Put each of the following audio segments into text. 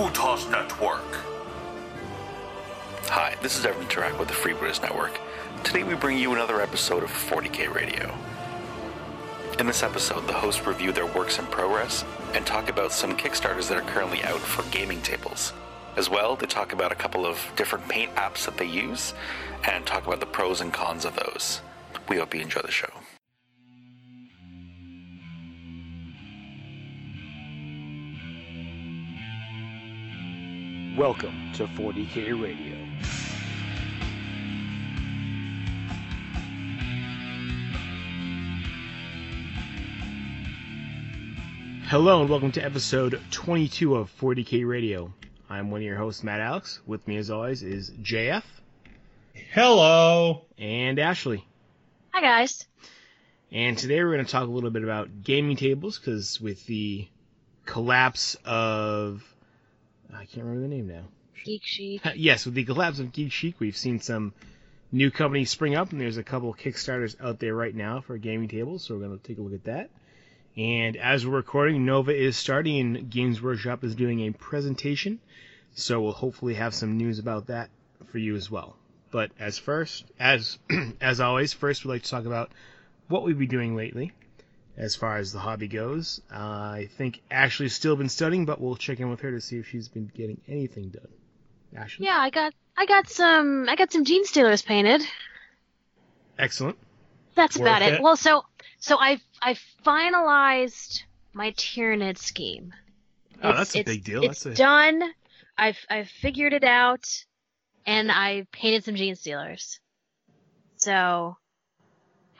Network. Hi, this is Evan Tarak with the Free Freebooters Network. Today we bring you another episode of 40k Radio. In this episode, the hosts review their works in progress and talk about some Kickstarters that are currently out for gaming tables. As well, they talk about a couple of different paint apps that they use and talk about the pros and cons of those. We hope you enjoy the show. Welcome to 40k Radio. Hello and welcome to episode 22 of 40k Radio. I'm one of your hosts, Matt Alex. With me, as always, is JF Hello. and Ashley. Hi guys. And today we're going to talk a little bit about gaming tables because with the collapse of I can't remember the name now. Geek Chic. yes, with the collapse of Geek Chic, we've seen some new companies spring up, and there's a couple Kickstarters out there right now for gaming tables. So we're going to take a look at that. And as we're recording, Nova is starting, and Games Workshop is doing a presentation. So we'll hopefully have some news about that for you as well. But as first, as as always, first we'd like to talk about what we've been doing lately as far as the hobby goes. Uh, I think Ashley's still been studying, but we'll check in with her to see if she's been getting anything done. Ashley? Yeah, I got I got some I got some Gene Stealers painted. Excellent. That's Worth about it. it? Well, so so I I finalized my Tyranid scheme. Oh, It's- that's a big deal. It's That's a- done. I've I've figured it out, and I painted some Gene Stealers. So,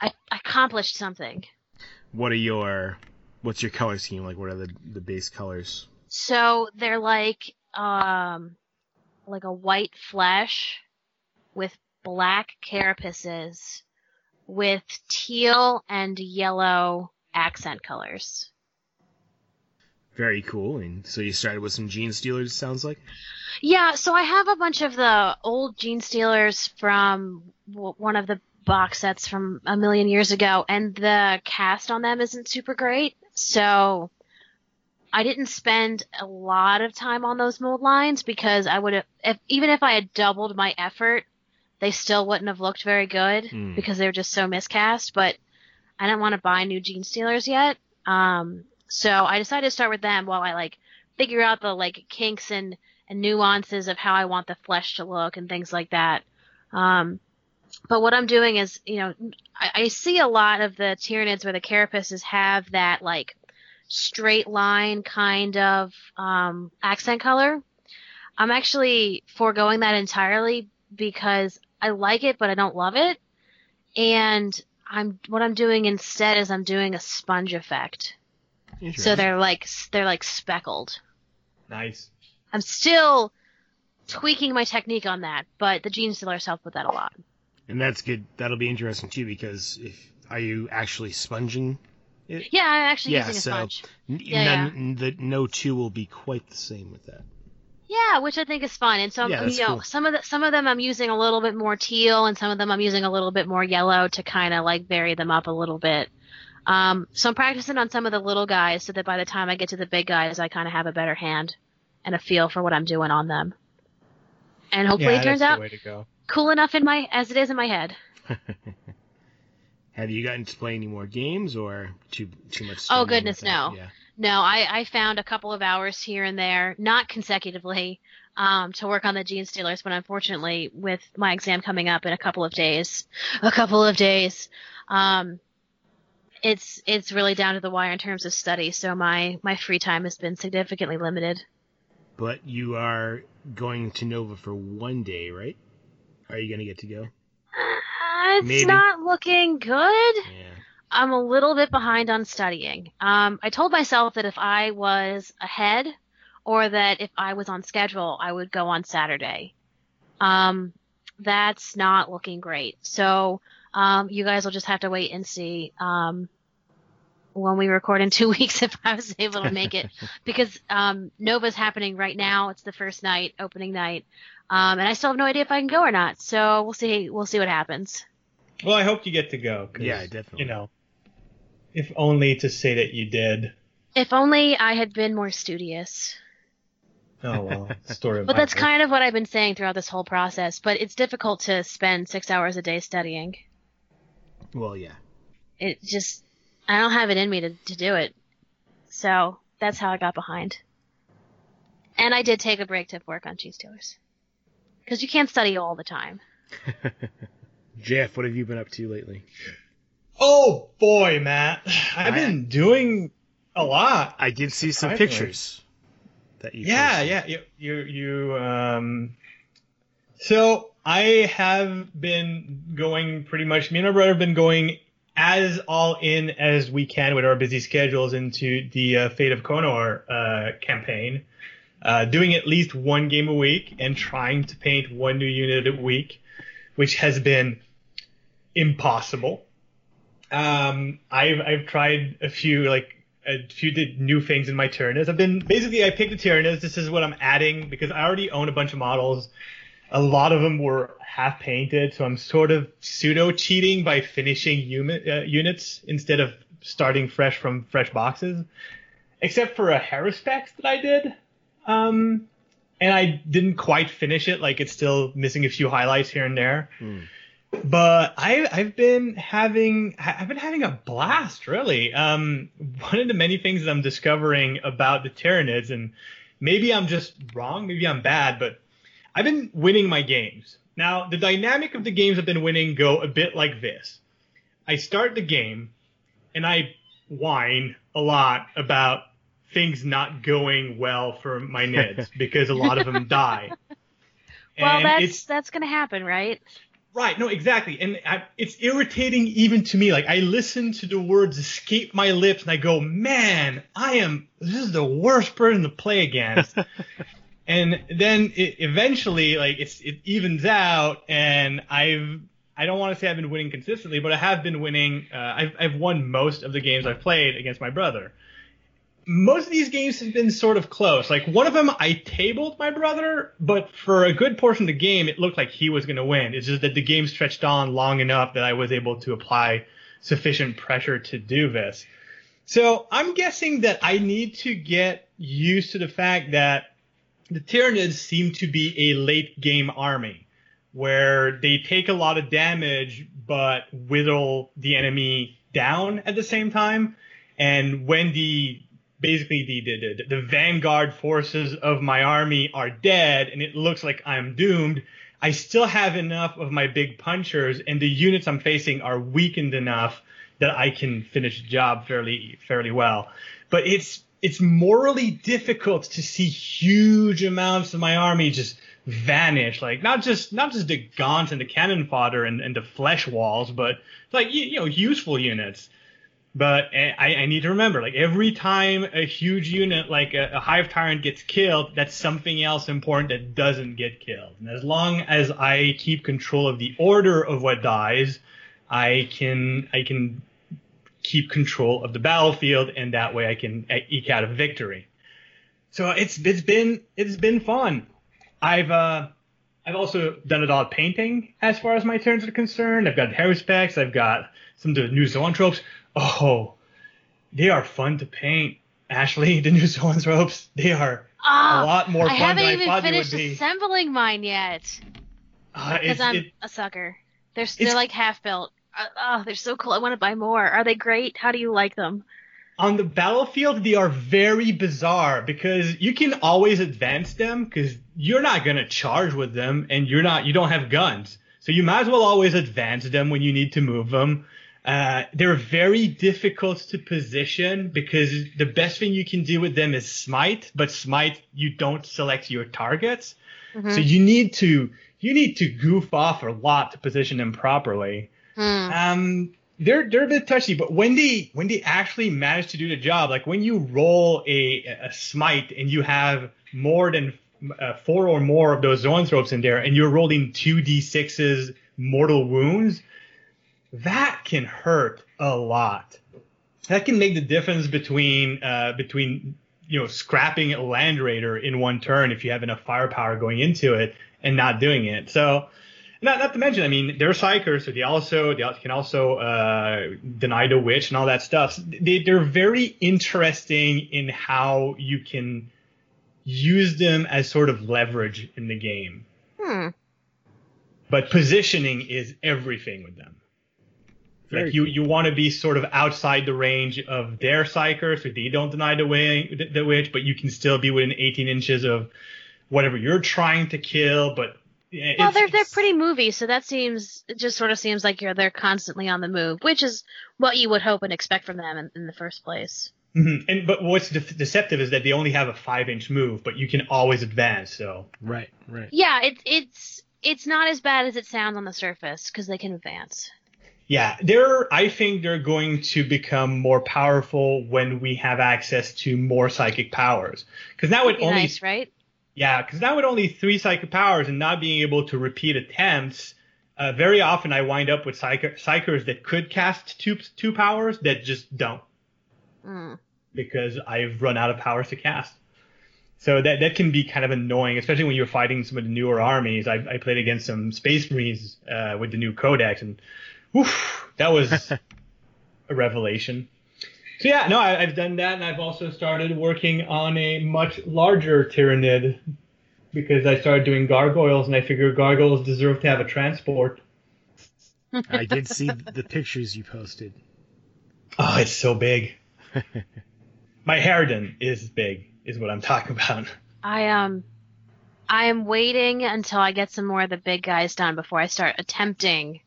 I I accomplished something. What are your what's your color scheme like? What are the the base colors? So they're like um like a white flesh with black carapaces with teal and yellow accent colors. Very cool. And so you started with some Gene Stealers. Sounds like. Yeah, so I have a bunch of the old Gene Stealers from w- one of the box sets from a million years ago, and the cast on them isn't super great. So I didn't spend a lot of time on those mold lines because I would have, if, even if I had doubled my effort, they still wouldn't have looked very good Hmm. because they were just so miscast. But I didn't want to buy new Gene Stealers yet. Um, so I decided to start with them while I like figure out the like kinks and and nuances of how I want the flesh to look and things like that. Um, but what I'm doing is, you know, I, I see a lot of the Tyranids where the carapaces have that like straight line kind of um, accent color. I'm actually foregoing that entirely because I like it, but I don't love it. And I'm what I'm doing instead is I'm doing a sponge effect. So they're like they're like speckled. Nice. I'm still tweaking my technique on that, but the Gene Stealers help with that a lot. And that's good. That'll be interesting too because if are you actually sponging it? Yeah, I'm actually Yeah, using a so- sponge. N- Yeah, none, The no two will be quite the same with that. Yeah, which I think is fun. And so, Yeah, you know, cool. some of the, some of them I'm using a little bit more teal, and some of them I'm using a little bit more yellow to kind of like vary them up a little bit. Um, so I'm practicing on some of the little guys, so that by the time I get to the big guys, I kind of have a better hand and a feel for what I'm doing on them. And hopefully yeah, it turns that's out the way to go. cool enough in my as it is in my head. Have you gotten to play any more games or too too much? Oh, goodness, no. Yeah. No, I, I found a couple of hours here and there, not consecutively, um, to work on the Gene Stealers, but unfortunately, with my exam coming up in a couple of days, a couple of days, um, it's it's really down to the wire in terms of study. So my my free time has been significantly limited. But you are going to Nova for one day, right? Are you gonna get to go? Uh, it's Maybe. not looking good. Yeah. I'm a little bit behind on studying. Um, I told myself that if I was ahead or that if I was on schedule, I would go on Saturday. Um, that's not looking great. So, um, you guys will just have to wait and see, um, when we record in two weeks if I was able to make it because, um, Nova's happening right now. It's the first night, opening night. Um, and I still have no idea if I can go or not. So we'll see, we'll see what happens. Well, I hope you get to go. 'cause, Yeah, definitely. You know, if only to say that you did. If only I had been more studious. Oh well, story. Of But my that's life. kind of what I've been saying throughout this whole process. But it's difficult to spend six hours a day studying. Well, yeah. It just, I don't have it in me to, to do it. So that's how I got behind. And I did take a break to work on Cheese Stealers. Because you can't study all the time. Jeff, what have you been up to lately? Oh boy, Matt, I've I- been doing a lot. I did see some pictures that you. Yeah, posted. yeah, you, you, you, um, so I have been going pretty much, me and my brother have been going as all in as we can with our busy schedules into the uh, Fate of Konor uh, campaign, uh, doing at least one game a week and trying to paint one new unit a week, which has been impossible. Um, I've I've tried a few like a few new things in my Tyrannus. I've been basically I picked the Tyrannus. This is what I'm adding because I already own a bunch of models. A lot of them were half painted, so I'm sort of pseudo cheating by finishing unit, uh, units instead of starting fresh from fresh boxes. Except for a Haruspex that I did, um, and I didn't quite finish it. Like it's still missing a few highlights here and there Hmm. but I, I've been having I've been having a blast really. Um, one of the many things that I'm discovering about the Tyranids, and maybe I'm just wrong, maybe I'm bad, but I've been winning my games. Now the dynamic of the games I've been winning go a bit like this: I start the game, and I whine a lot about things not going well for my Nids because a lot of them die. Well, And that's it's- that's gonna happen, right? Right, no, exactly. And I, it's irritating even to me. Like, I listen to the words escape my lips and I go, man, I am, this is the worst person to play against. and then it eventually, like, it's, it evens out and I've, I don't want to say I've been winning consistently, but I have been winning. Uh, I've, I've won most of the games I've played against my brother. Most of these games have been sort of close. Like one of them, I tabled my brother, but for a good portion of the game, it looked like he was going to win. It's just that the game stretched on long enough that I was able to apply sufficient pressure to do this. So I'm guessing that I need to get used to the fact that the Tyranids seem to be a late game army where they take a lot of damage but whittle the enemy down at the same time. And when the basically the, the, the, the vanguard forces of my army are dead and it looks like I'm doomed, I still have enough of my big punchers and the units I'm facing are weakened enough that I can finish the job fairly fairly well. But it's it's morally difficult to see huge amounts of my army just vanish. Like not just not just the gaunts and the cannon fodder and, and the flesh walls, but like you, you know useful units. But eh, I, I need to remember, like every time a huge unit like a, a hive tyrant gets killed, that's something else important that doesn't get killed. And as long as I keep control of the order of what dies, I can I can keep control of the battlefield, and that way I can eke out a victory. So it's it's been it's been fun. I've uh I've also done a lot of painting as far as my turns are concerned. I've got Haruspex. I've got some of the new zoanthropes. Oh, they are fun to paint. Ashley, the new zoanthropes, they are Ah, a lot more I fun haven't than I even thought they would finished be. assembling mine yet Uh, because it's, I'm it, a sucker. They're they're like half built. Uh, oh, they're so cool. I want to buy more. Are they great? How do you like them? on the battlefield, they are very bizarre because you can always advance them because you're not gonna charge with them and you're not you don't have guns, so you might as well always advance them when you need to move them. Uh, they're very difficult to position because the best thing you can do with them is smite, but smite you don't select your targets, Mhm. so you need to you need to goof off a lot to position them properly. Hmm. Um, they're they're a bit touchy, but when they when they actually manage to do the job, like when you roll a a smite and you have more than uh, four or more of those zoanthropes in there, and you're rolling two d6s mortal wounds, that can hurt a lot. That can make the difference between uh, between you know scrapping a land raider in one turn if you have enough firepower going into it and not doing it. So not, not to mention, I mean, they're psykers, so they also they can also uh, deny the witch and all that stuff. They they're very interesting in how you can use them as sort of leverage in the game. Hmm. But positioning is everything with them. Very like you, cool. you want to be sort of outside the range of their psykers, so they don't deny the way the, the witch, but you can still be within 18 inches of whatever you're trying to kill. But yeah, Well, they're they're pretty movie, so that seems it just sort of seems like you're they're constantly on the move, which is what you would hope and expect from them in, in the first place. Mhm. And but what's de- deceptive is that they only have a five inch move, but you can always advance. So Right, right. Yeah, it's it's it's not as bad as it sounds on the surface because they can advance. yeah, they're. I think they're going to become more powerful when we have access to more psychic powers. Because now it Pretty only nice, right? Yeah, because now with only three psychic powers and not being able to repeat attempts, uh, very often I wind up with psykers that could cast two two powers that just don't. Mm. because I've run out of powers to cast. So that that can be kind of annoying, especially when you're fighting some of the newer armies. I, I played against some Space Marines uh, with the new Codex, and woof, that was a revelation. So yeah, no, I, I've done that, and I've also started working on a much larger Tyranid because I started doing gargoyles, and I figure gargoyles deserve to have a transport. I did see the pictures you posted. Oh, it's so big. My Harridan is big, is what I'm talking about. I um I am waiting until I get some more of the big guys done before I start attempting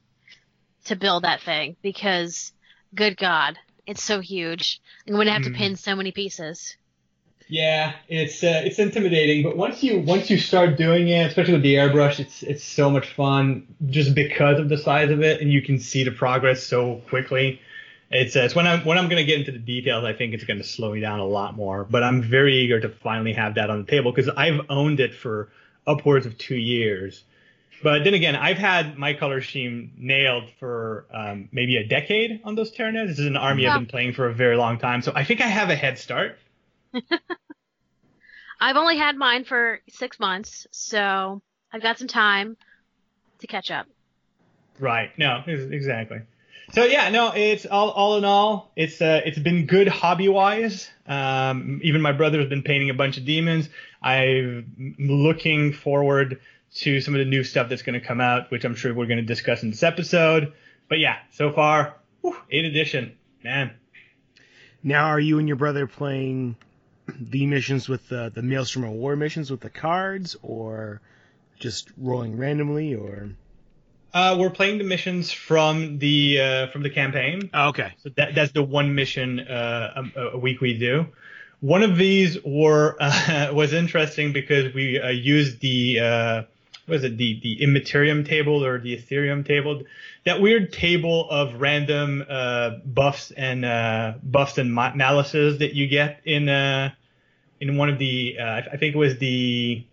to build that thing because good god, it's so huge. I'm going to have Mhm. to pin so many pieces. Yeah, it's uh, it's intimidating, but once you once you start doing it, especially with the airbrush, it's it's so much fun just because of the size of it, and you can see the progress so quickly. It's uh, it's when I'm when I'm gonna get into the details, I think it's gonna slow me down a lot more. But I'm very eager to finally have that on the table because I've owned it for upwards of two years. But then again, I've had my color scheme nailed for um, maybe a decade on those Tyranids. This is an army Wow. I've been playing for a very long time, so I think I have a head start. I've only had mine for 6 months, so I've got some time to catch up. Right. No, exactly. So yeah, no, it's all all in all, it's uh, it's been good hobby wise. Um, even my brother's been painting a bunch of demons. I'm looking forward to some of the new stuff that's going to come out, which I'm sure we're going to discuss in this episode. But yeah, so far, whew, eight edition, man. Now, are you and your brother playing the missions with the the Maelstrom of War missions with the cards, or just rolling randomly, or? Uh, we're playing the missions from the uh, from the campaign. Oh, okay. So that, that's the one mission uh, a, a week we do. One of these were uh, was interesting because we uh, used the uh, what is it the the Immaterium table or the Ethereum table, that weird table of random uh, buffs and uh, buffs and malices that you get in uh, in one of the uh, I think it was the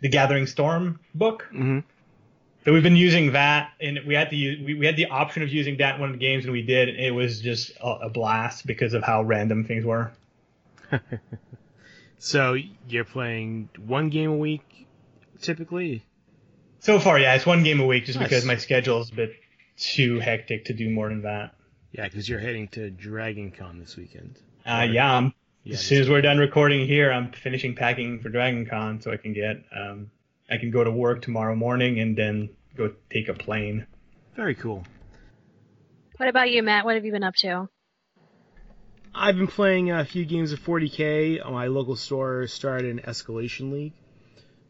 the Gathering Storm book. hmm So we've been using that, and we had to use we, we had the option of using that in one of the games, and we did. and It was just a, a blast because of how random things were. So you're playing one game a week, typically. So far, yeah, it's one game a week, just Nice. because my schedule is a bit too hectic to do more than that. Yeah, because you're heading to Dragon Con this weekend. Uh, yeah, I'm, Yeah, as soon as we're done recording here, I'm finishing packing for Dragon Con, so I can get um, I can go to work tomorrow morning and then go take a plane. Very cool. What about you, Matt? What have you been up to? I've been playing a few games of 40k. My local store started an Escalation League.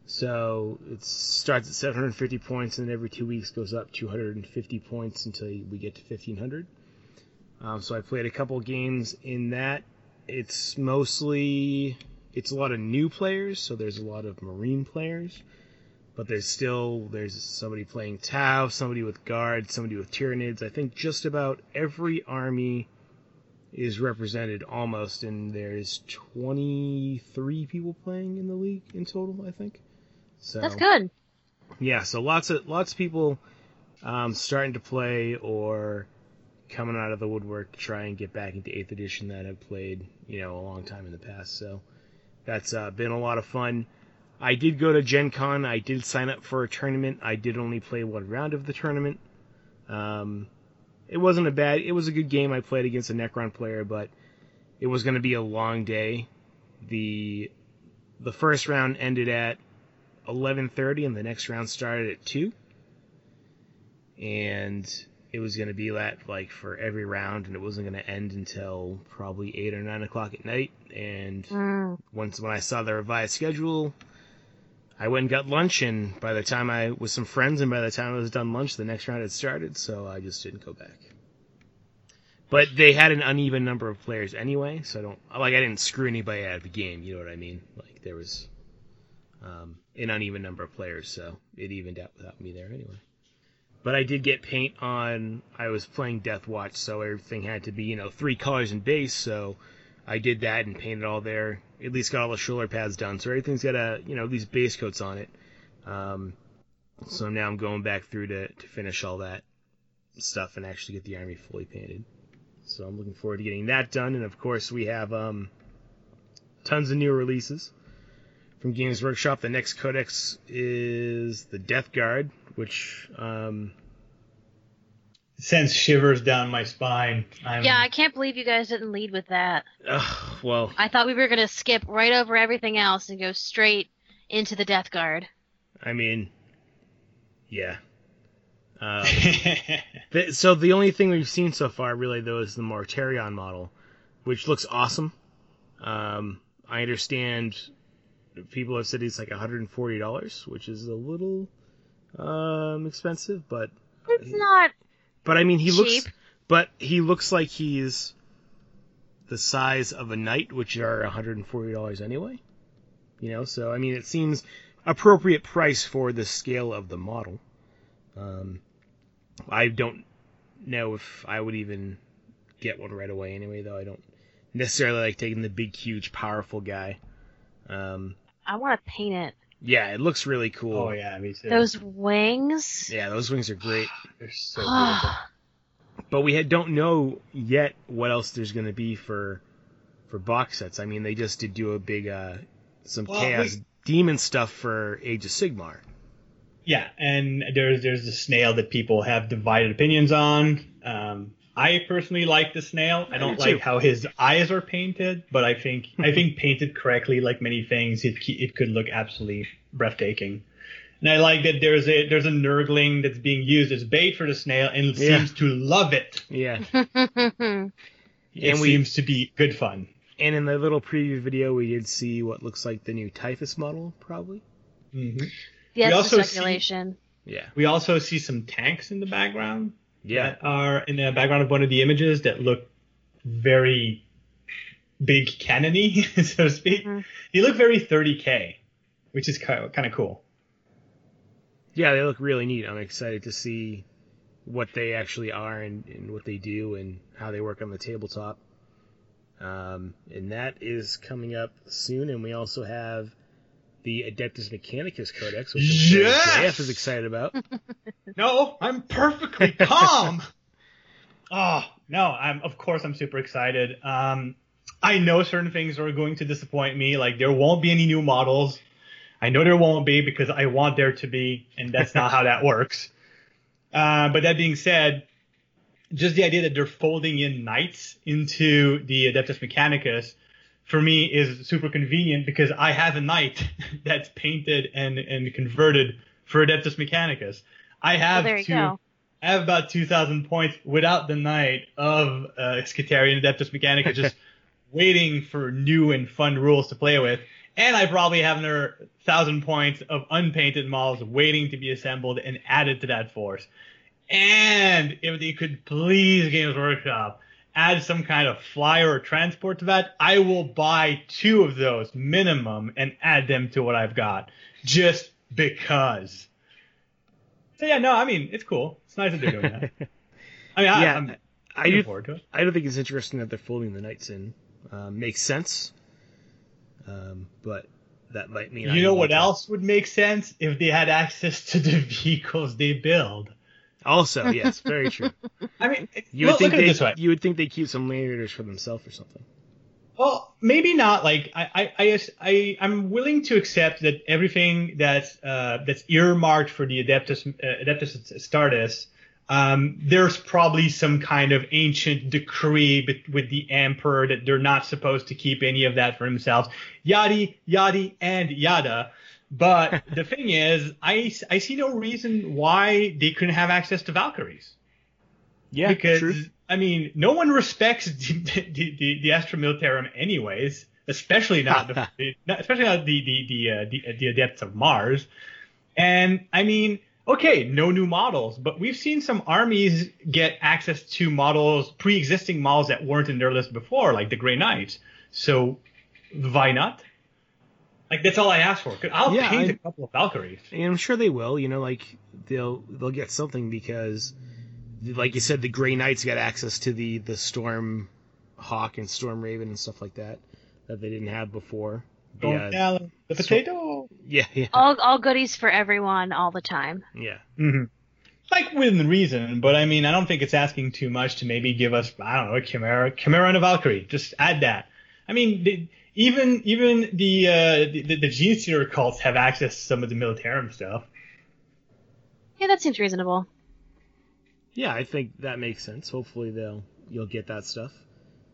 So it starts at 750 points and then every two weeks goes up 250 points until we get to 1500. Um, so I played a couple games in that. It's mostly it's a lot of new players, so there's a lot of Marine players, but there's still there's somebody playing Tau, somebody with guards, somebody with Tyranids. I think just about every army is represented almost, and there's 23 people playing in the league in total. I think. So That's good. yeah, so lots of lots of people um, starting to play or coming out of the woodwork to try and get back into Eighth Edition that have played, you know, a long time in the past. So that's uh, been a lot of fun. I did go to Gen Con. I did sign up for a tournament. I did only play one round of the tournament. Um, it wasn't a bad. It was a good game. I played against a Necron player, but it was going to be a long day. The the first round ended at 11:30, and the next round started at two. And it was going to be that like for every round, and it wasn't going to end until probably eight or nine o'clock at night. And Mm. once when I saw the revised schedule, I went and got lunch, and by the time I was some friends, and by the time I was done lunch, the next round had started, so I just didn't go back. But they had an uneven number of players anyway, so I don't like I didn't screw anybody out of the game. You know what I mean? Like there was um, an uneven number of players, so it evened out without me there anyway. But I did get paint on. I was playing Death Watch, so everything had to be you know three colors in base. So I did that and painted all there. At least got all the shoulder pads done, so everything's got a you know these base coats on it. Um, so now I'm going back through to to finish all that stuff and actually get the army fully painted. So I'm looking forward to getting that done, and of course we have um, tons of new releases from Games Workshop. The next codex is the Death Guard, which um, Sends shivers down my spine. I'm, Yeah, I can't believe you guys didn't lead with that. ugh, well, I thought we were gonna skip right over everything else and go straight into the Death Guard. I mean, yeah. Um, the, so the only thing we've seen so far, really, though, is the Mortarion model, which looks awesome. Um, I understand people have said it's like $140, which is a little um, expensive, but It's not. but I mean he looks, Cheap. but he looks like he's the size of a knight, which are $140 anyway. You know, so I mean it seems appropriate price for the scale of the model. Um, I don't know if I would even get one right away anyway, though. I don't necessarily like taking the big, huge, powerful guy. Um, I want to paint it. yeah, it looks really cool. oh yeah, me too. Those wings. Yeah, those wings are great. They're so beautiful. But we had, don't know yet what else there's going to be for for box sets. I mean, they just did do a big uh, some Well, chaos we- demon stuff for Age of Sigmar. Yeah, and there's there's the snail that people have divided opinions on. Um, I personally like the snail. I I don't like how his eyes are painted, but I think I think painted correctly, like many things, it it could look absolutely breathtaking. And I like that there's a there's a nurgling that's being used as bait for the snail and Yeah. seems to love it. Yeah, It And we- seems to be good fun. and in the little preview video, we did see what looks like the new Typhus model, probably. hmm Yes, also the see- speculation. Yeah, We also see some tanks in the background. Yeah, that are in the background of one of the images that look very big cannony, so to speak. Mhm. They look very 30k, which is kind of, kind of cool. yeah. They look really neat. I'm excited to see what they actually are and, and what they do and how they work on the tabletop. Um, and that is coming up soon. And we also have the Adeptus Mechanicus Codex, which I'm sure Yes! JF is excited about. No, I'm perfectly calm. oh no, I'm of course I'm super excited. Um, I know certain things are going to disappoint me. Like there won't be any new models. I know there won't be because I want there to be, and that's not how that works. Uh, but that being said, just the idea that they're folding in knights into the Adeptus Mechanicus for me is super convenient because I have a knight that's painted and, and converted for Adeptus Mechanicus. I have you two, go. I have about 2,000 points without the knight of uh, Adeptus Mechanicus just waiting for new and fun rules to play with. And I probably have another 1,000 points of unpainted models waiting to be assembled and added to that force. And if they could please Games Workshop add some kind of flyer or transport to that, I will buy two of those minimum and add them to what I've got just because. So yeah, no, I mean it's cool. It's nice that they're doing that. I mean, I, Yeah, I'm I do. forward to it. I don't think it's interesting that they're folding the knights in. Um, makes sense. Um, but that might mean I You know what else would make sense if they had access to the vehicles they build. Also, yes, very true. I mean, You would look, think look at it they you would think they keep some later for themselves or something. Well, maybe not. Like I, I, I, I'm willing to accept that everything that's uh, that's earmarked for the Adeptus uh, Adeptus Astartes um, there's probably some kind of ancient decree with the emperor that they're not supposed to keep any of that for themselves. Yadi, yadi, and yada. But the thing is, I, I see no reason why they couldn't have access to Valkyries. Yeah, because true. I mean, no one respects the the, the, the Astra Militarum anyways, especially not the especially not the the the, uh, the the adepts of Mars. And I mean, okay, no new models, but we've seen some armies get access to models, pre-existing models that weren't in their list before, like the Grey Knights. So why not? Like that's all I ask for. I'll Yeah, paint I- a couple of Valkyries. And I'm sure they will. You know, like they'll they'll get something because, like you said, the Grey Knights got access to the the Storm Hawk and Storm Raven and stuff like that that they didn't have before. Don't Yeah, the potato. yeah, yeah, All all goodies for everyone all the time. yeah. hmm Like within reason, but I mean, I don't think it's asking too much to maybe give us, I don't know, a Chimera, Chimera and a Valkyrie. Just add that. I mean, the, even even the, uh, the the Gene Stealer cults have access to some of the Militarum stuff. Yeah, that seems reasonable. Yeah, I think that makes sense. Hopefully they'll you'll get that stuff.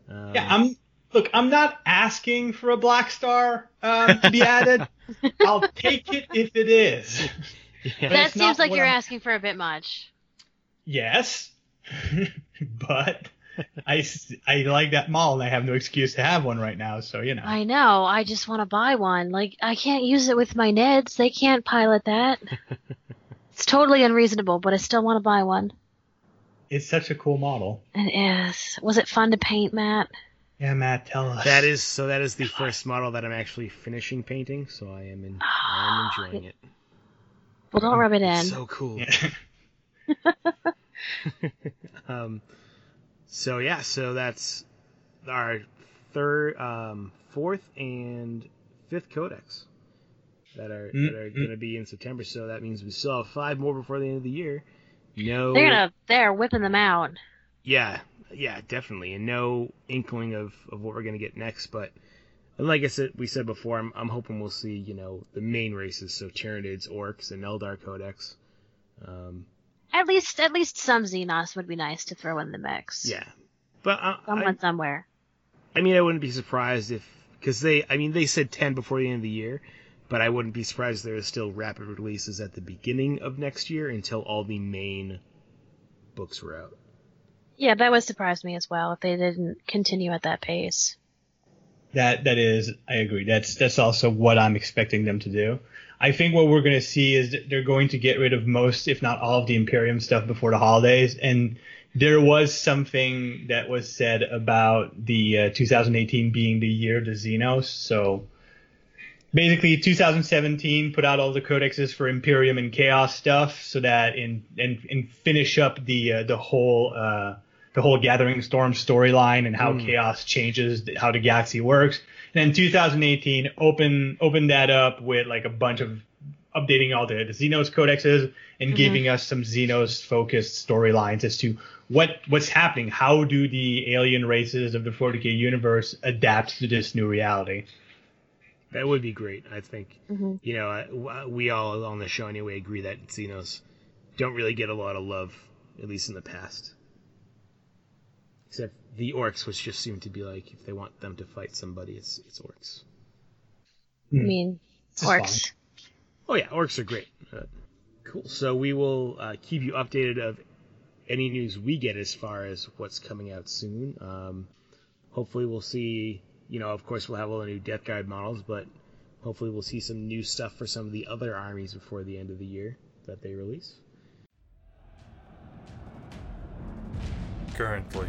Um, Yeah, I'm look. I'm not asking for a Black Star um, to be added. I'll take it if it is. yeah. That seems like you're I'm- asking for a bit much. Yes, but I, s- I like that mall and I have no excuse to have one right now. So you know. I know. I just want to buy one. Like I can't use it with my Nids. They can't pilot that. it's totally unreasonable, but I still want to buy one. It's such a cool model. It is. Was it fun to paint, Matt? Yeah, Matt, tell us. That is so. That is the first model that I'm actually finishing painting. So I am in. I am enjoying it. Well, don't rub it in. It's so cool. Yeah. um, so yeah, so that's our third, um, fourth, and fifth codex that are that are going to be in September. So that means we still have five more before the end of the year. No, They're gonna. They're whipping them out. yeah, yeah, definitely, and no inkling of of what we're going to get next. But like I said, we said before, I'm I'm hoping we'll see you know the main races, so Tyranids, Orks, and Eldar Codex. Um, At least, at least some Xenos would be nice to throw in the mix. yeah, but uh, I, I, Someone somewhere. I mean, I wouldn't be surprised if because they, I mean, they said ten before the end of the year, but I wouldn't be surprised if there is still rapid releases at the beginning of next year until all the main books were out. Yeah, that would surprise me as well if they didn't continue at that pace. That that is, I agree. That's that's also what I'm expecting them to do. I think what we're going to see is they're going to get rid of most, if not all, of the Imperium stuff before the holidays. And there was something that was said about the uh, 2018 being the year of the Xenos. So basically, 2017 put out all the codexes for Imperium and Chaos stuff, so that in and and finish up the uh, the whole. Uh, the whole Gathering Storm storyline and how Mm. chaos changes how the galaxy works. And then 2018 open open that up with like a bunch of updating all the, the Xenos codexes and Mhm. giving us some Xenos focused storylines as to what what's happening. How do the alien races of the 40k universe adapt to this new reality? That would be great. I think hmm you know uh, we all on the show anyway agree that Xenos don't really get a lot of love, at least in the past. Except the orks, which just seem to be like if they want them to fight somebody, it's it's orks. I mean, It's just fine. orks. Oh yeah, orks are great. Uh, cool. So we will uh, keep you updated of any news we get as far as what's coming out soon. Um, hopefully we'll see. You know, of course we'll have all the new Death Guard models, but hopefully we'll see some new stuff for some of the other armies before the end of the year that they release. Currently,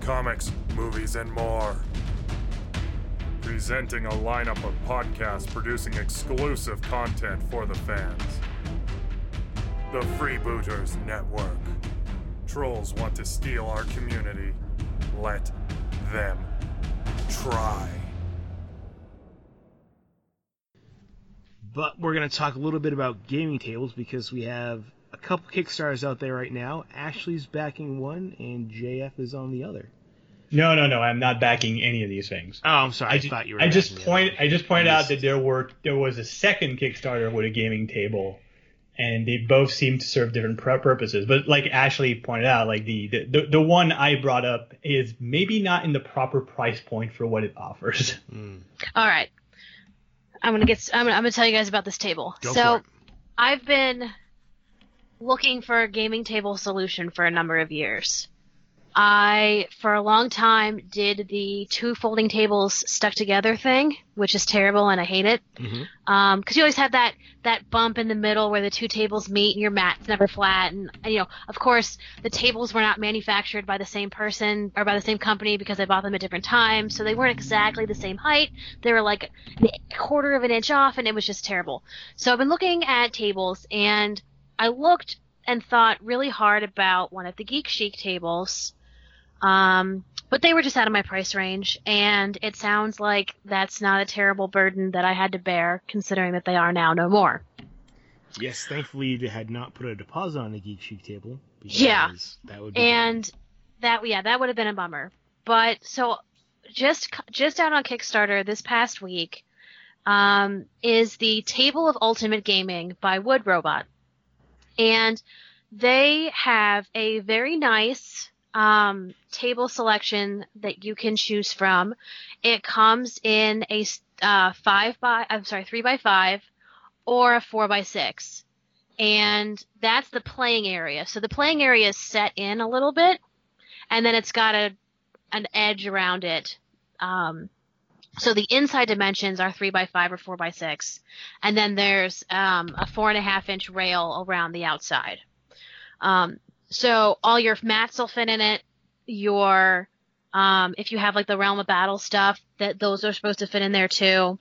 comics, movies, and more. Presenting a lineup of podcasts producing exclusive content for the fans. The Freebooters Network. Trolls want to steal our community. Let them try. But we're going to talk a little bit about gaming tables because we have a couple Kickstarters out there right now. Ashley's backing one, and JF is on the other. No, no, no. I'm not backing any of these things. Oh, I'm sorry. I, I, ju- ju- thought you were. I just point. I just pointed I out that there were there was a second Kickstarter with a gaming table, and they both seem to serve different purposes. But like Ashley pointed out, like the, the the the one I brought up is maybe not in the proper price point for what it offers. Mm, All right. I'm gonna get. I'm gonna, I'm gonna tell you guys about this table. go so for it. I've been looking for a gaming table solution for a number of years. I, for a long time, did the two folding tables stuck together thing, which is terrible and I hate it. Mhm. Um, cause you always have that, that bump in the middle where the two tables meet and your mat's never flat. And, and, you know, of course, the tables were not manufactured by the same person or by the same company because I bought them at different times. So they weren't exactly the same height. They were like a quarter of an inch off and it was just terrible. So I've been looking at tables and I looked and thought really hard about one of the Geek Chic tables. Um, but they were just out of my price range, and it sounds like that's not a terrible burden that I had to bear, considering that they are now no more. Yes, thankfully they had not put a deposit on the Geek Chic table. Yeah. That would be And that, yeah, that would have been a bummer. But so, just just out on Kickstarter this past week, um, is the Table of Ultimate Gaming by Wood Robot, and they have a very nice um, table selection that you can choose from. It comes in a uh, five by I'm sorry three by five or a four by six, and that's the playing area. So the playing area is set in a little bit, and then it's got a an edge around it. Um, so the inside dimensions are three by five or four by six, and then there's um, a four and a half inch rail around the outside. Um, so all your mats will fit in it. Your um, if you have like the Realm of Battle stuff, that those are supposed to fit in there too.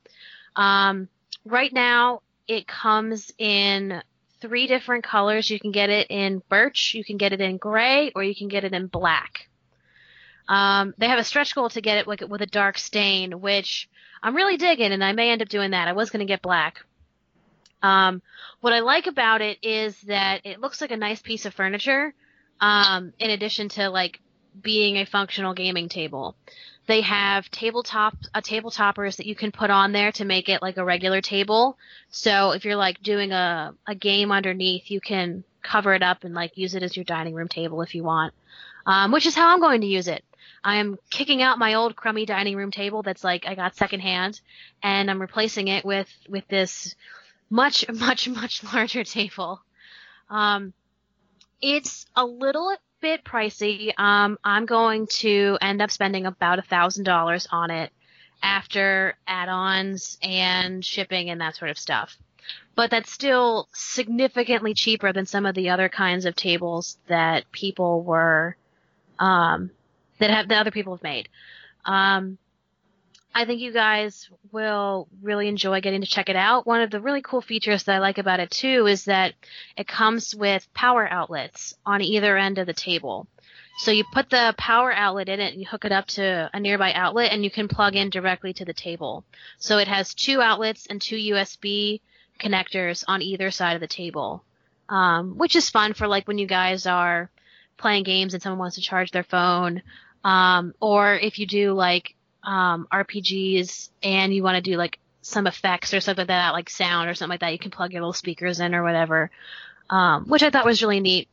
Um, right now, it comes in three different colors. You can get it in birch, you can get it in gray, or you can get it in black. Um, they have a stretch goal to get it like with a dark stain, which I'm really digging, and I may end up doing that. I was going to get black. Um, what I like about it is that it looks like a nice piece of furniture, um, in addition to like being a functional gaming table. They have tabletop a table toppers that you can put on there to make it like a regular table. So if you're like doing a, a game underneath, you can cover it up and like use it as your dining room table if you want. Um, which is how I'm going to use it. I am kicking out my old crummy dining room table that's like I got secondhand, and I'm replacing it with with this much much much larger table. Um, it's a little bit pricey. Um, I'm going to end up spending about a thousand dollars on it after add-ons and shipping and that sort of stuff. But that's still significantly cheaper than some of the other kinds of tables that people were, um, that have that other people have made. Um, I think you guys will really enjoy getting to check it out. One of the really cool features that I like about it too is that it comes with power outlets on either end of the table. So you put the power outlet in it and you hook it up to a nearby outlet and you can plug in directly to the table. So it has two outlets and two USB connectors on either side of the table. Um, which is fun for like when you guys are playing games and someone wants to charge their phone. Um, or if you do like um, RPGs and you want to do like some effects or something like that, like sound or something like that, you can plug your little speakers in or whatever, um, which I thought was really neat.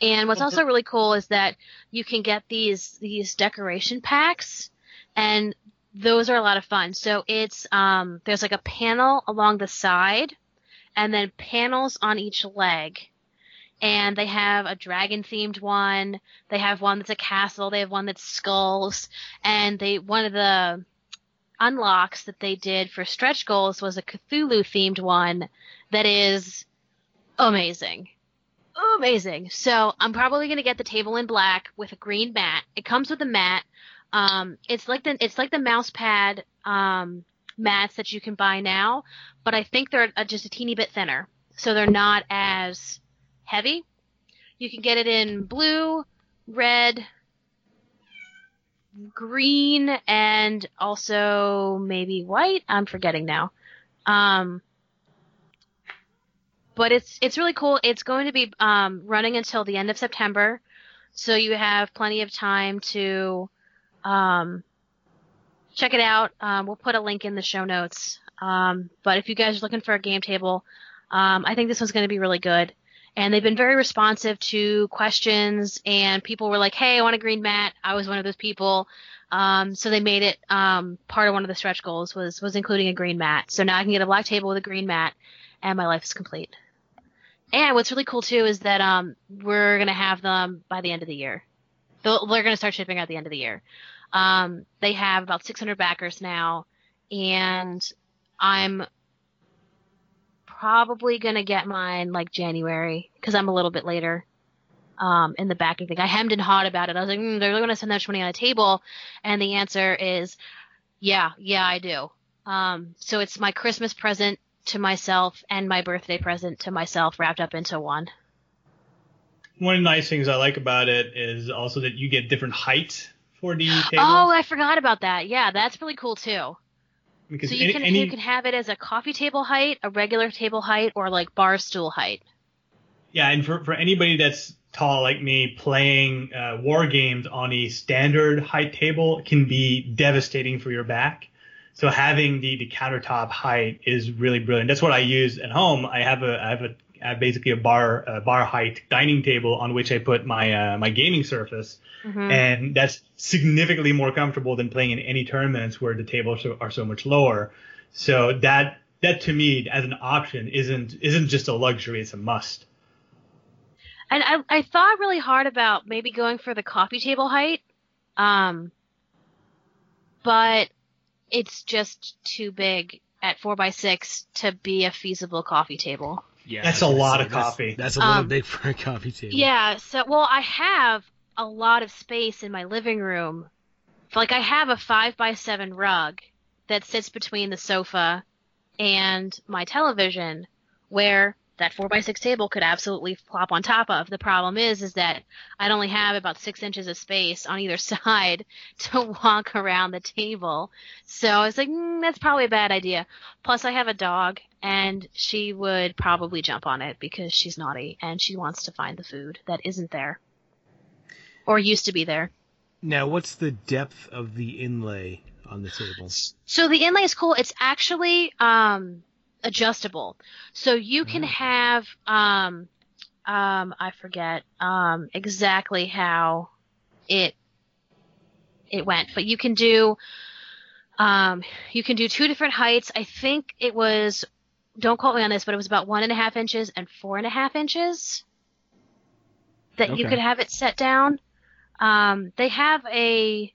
And what's also really cool is that you can get these these decoration packs, and those are a lot of fun. So it's um, there's like a panel along the side, and then panels on each leg. And they have a dragon themed one. They have one that's a castle. They have one that's skulls. And they one of the unlocks that they did for stretch goals was a Cthulhu themed one that is amazing. Amazing. So I'm probably gonna get the table in black with a green mat. It comes with a mat. Um, it's like the it's like the mouse pad um, mats that you can buy now, but I think they're uh, just a teeny bit thinner, so they're not as heavy. You can get it in blue, red, green, and also maybe white. I'm forgetting now. Um, but it's it's really cool. It's going to be um, running until the end of September, so you have plenty of time to um, check it out. Um, we'll put a link in the show notes. Um, but if you guys are looking for a game table, um, I think this one's going to be really good. And they've been very responsive to questions, and people were like, "Hey, I want a green mat." I was one of those people. Um, so they made it um, part of one of the stretch goals was was including a green mat. So now I can get a black table with a green mat, and my life is complete. And what's really cool too is that um, we're gonna have them by the end of the year. They'll, they're gonna start shipping at the end of the year. Um, they have about 600 backers now, and I'm probably gonna get mine like January because I'm a little bit later um, in the backing thing. I hemmed and hawed about it. I was like, mm, they're really gonna spend that much money on a table, and the answer is, yeah, yeah, I do. Um, so it's my Christmas present to myself and my birthday present to myself wrapped up into one. One of the nice things I like about it is also that you get different heights for the tables. Oh, I forgot about that. Yeah, that's really cool too. Because so you any, can any- you can have it as a coffee table height, a regular table height, or like bar stool height. Yeah, and for, for anybody that's tall like me, playing uh, war games on a standard height table can be devastating for your back. So having the, the countertop height is really brilliant. That's what I use at home. I have a I have a Have basically a bar bar height dining table on which I put my uh, my gaming surface, Mhm. and that's significantly more comfortable than playing in any tournaments where the tables are, are so much lower. So that that to me as an option isn't isn't just a luxury; it's a must. And I, I thought really hard about maybe going for the coffee table height, um, but it's just too big at four by six to be a feasible coffee table. Yeah, That's a lot say, of that's- coffee. That's, a little Um, big for a coffee table. Yeah, so well, I have a lot of space in my living room. Like I have a five by seven rug that sits between the sofa and my television, where that four by six table could absolutely plop on top of. The problem is, is that I'd only have about six inches of space on either side to walk around the table. So I was like, mm, that's probably a bad idea. Plus, I have a dog, and she would probably jump on it because she's naughty and she wants to find the food that isn't there or used to be there. Now, what's the depth of the inlay on the table? So the inlay is cool. It's actually um, adjustable, so you can Oh. have um, um, I forget um, exactly how it it went, but you can do um, you can do two different heights. I think it was don't quote me on this, but it was about one and a half inches and four and a half inches that you could have it set down. Um, they have a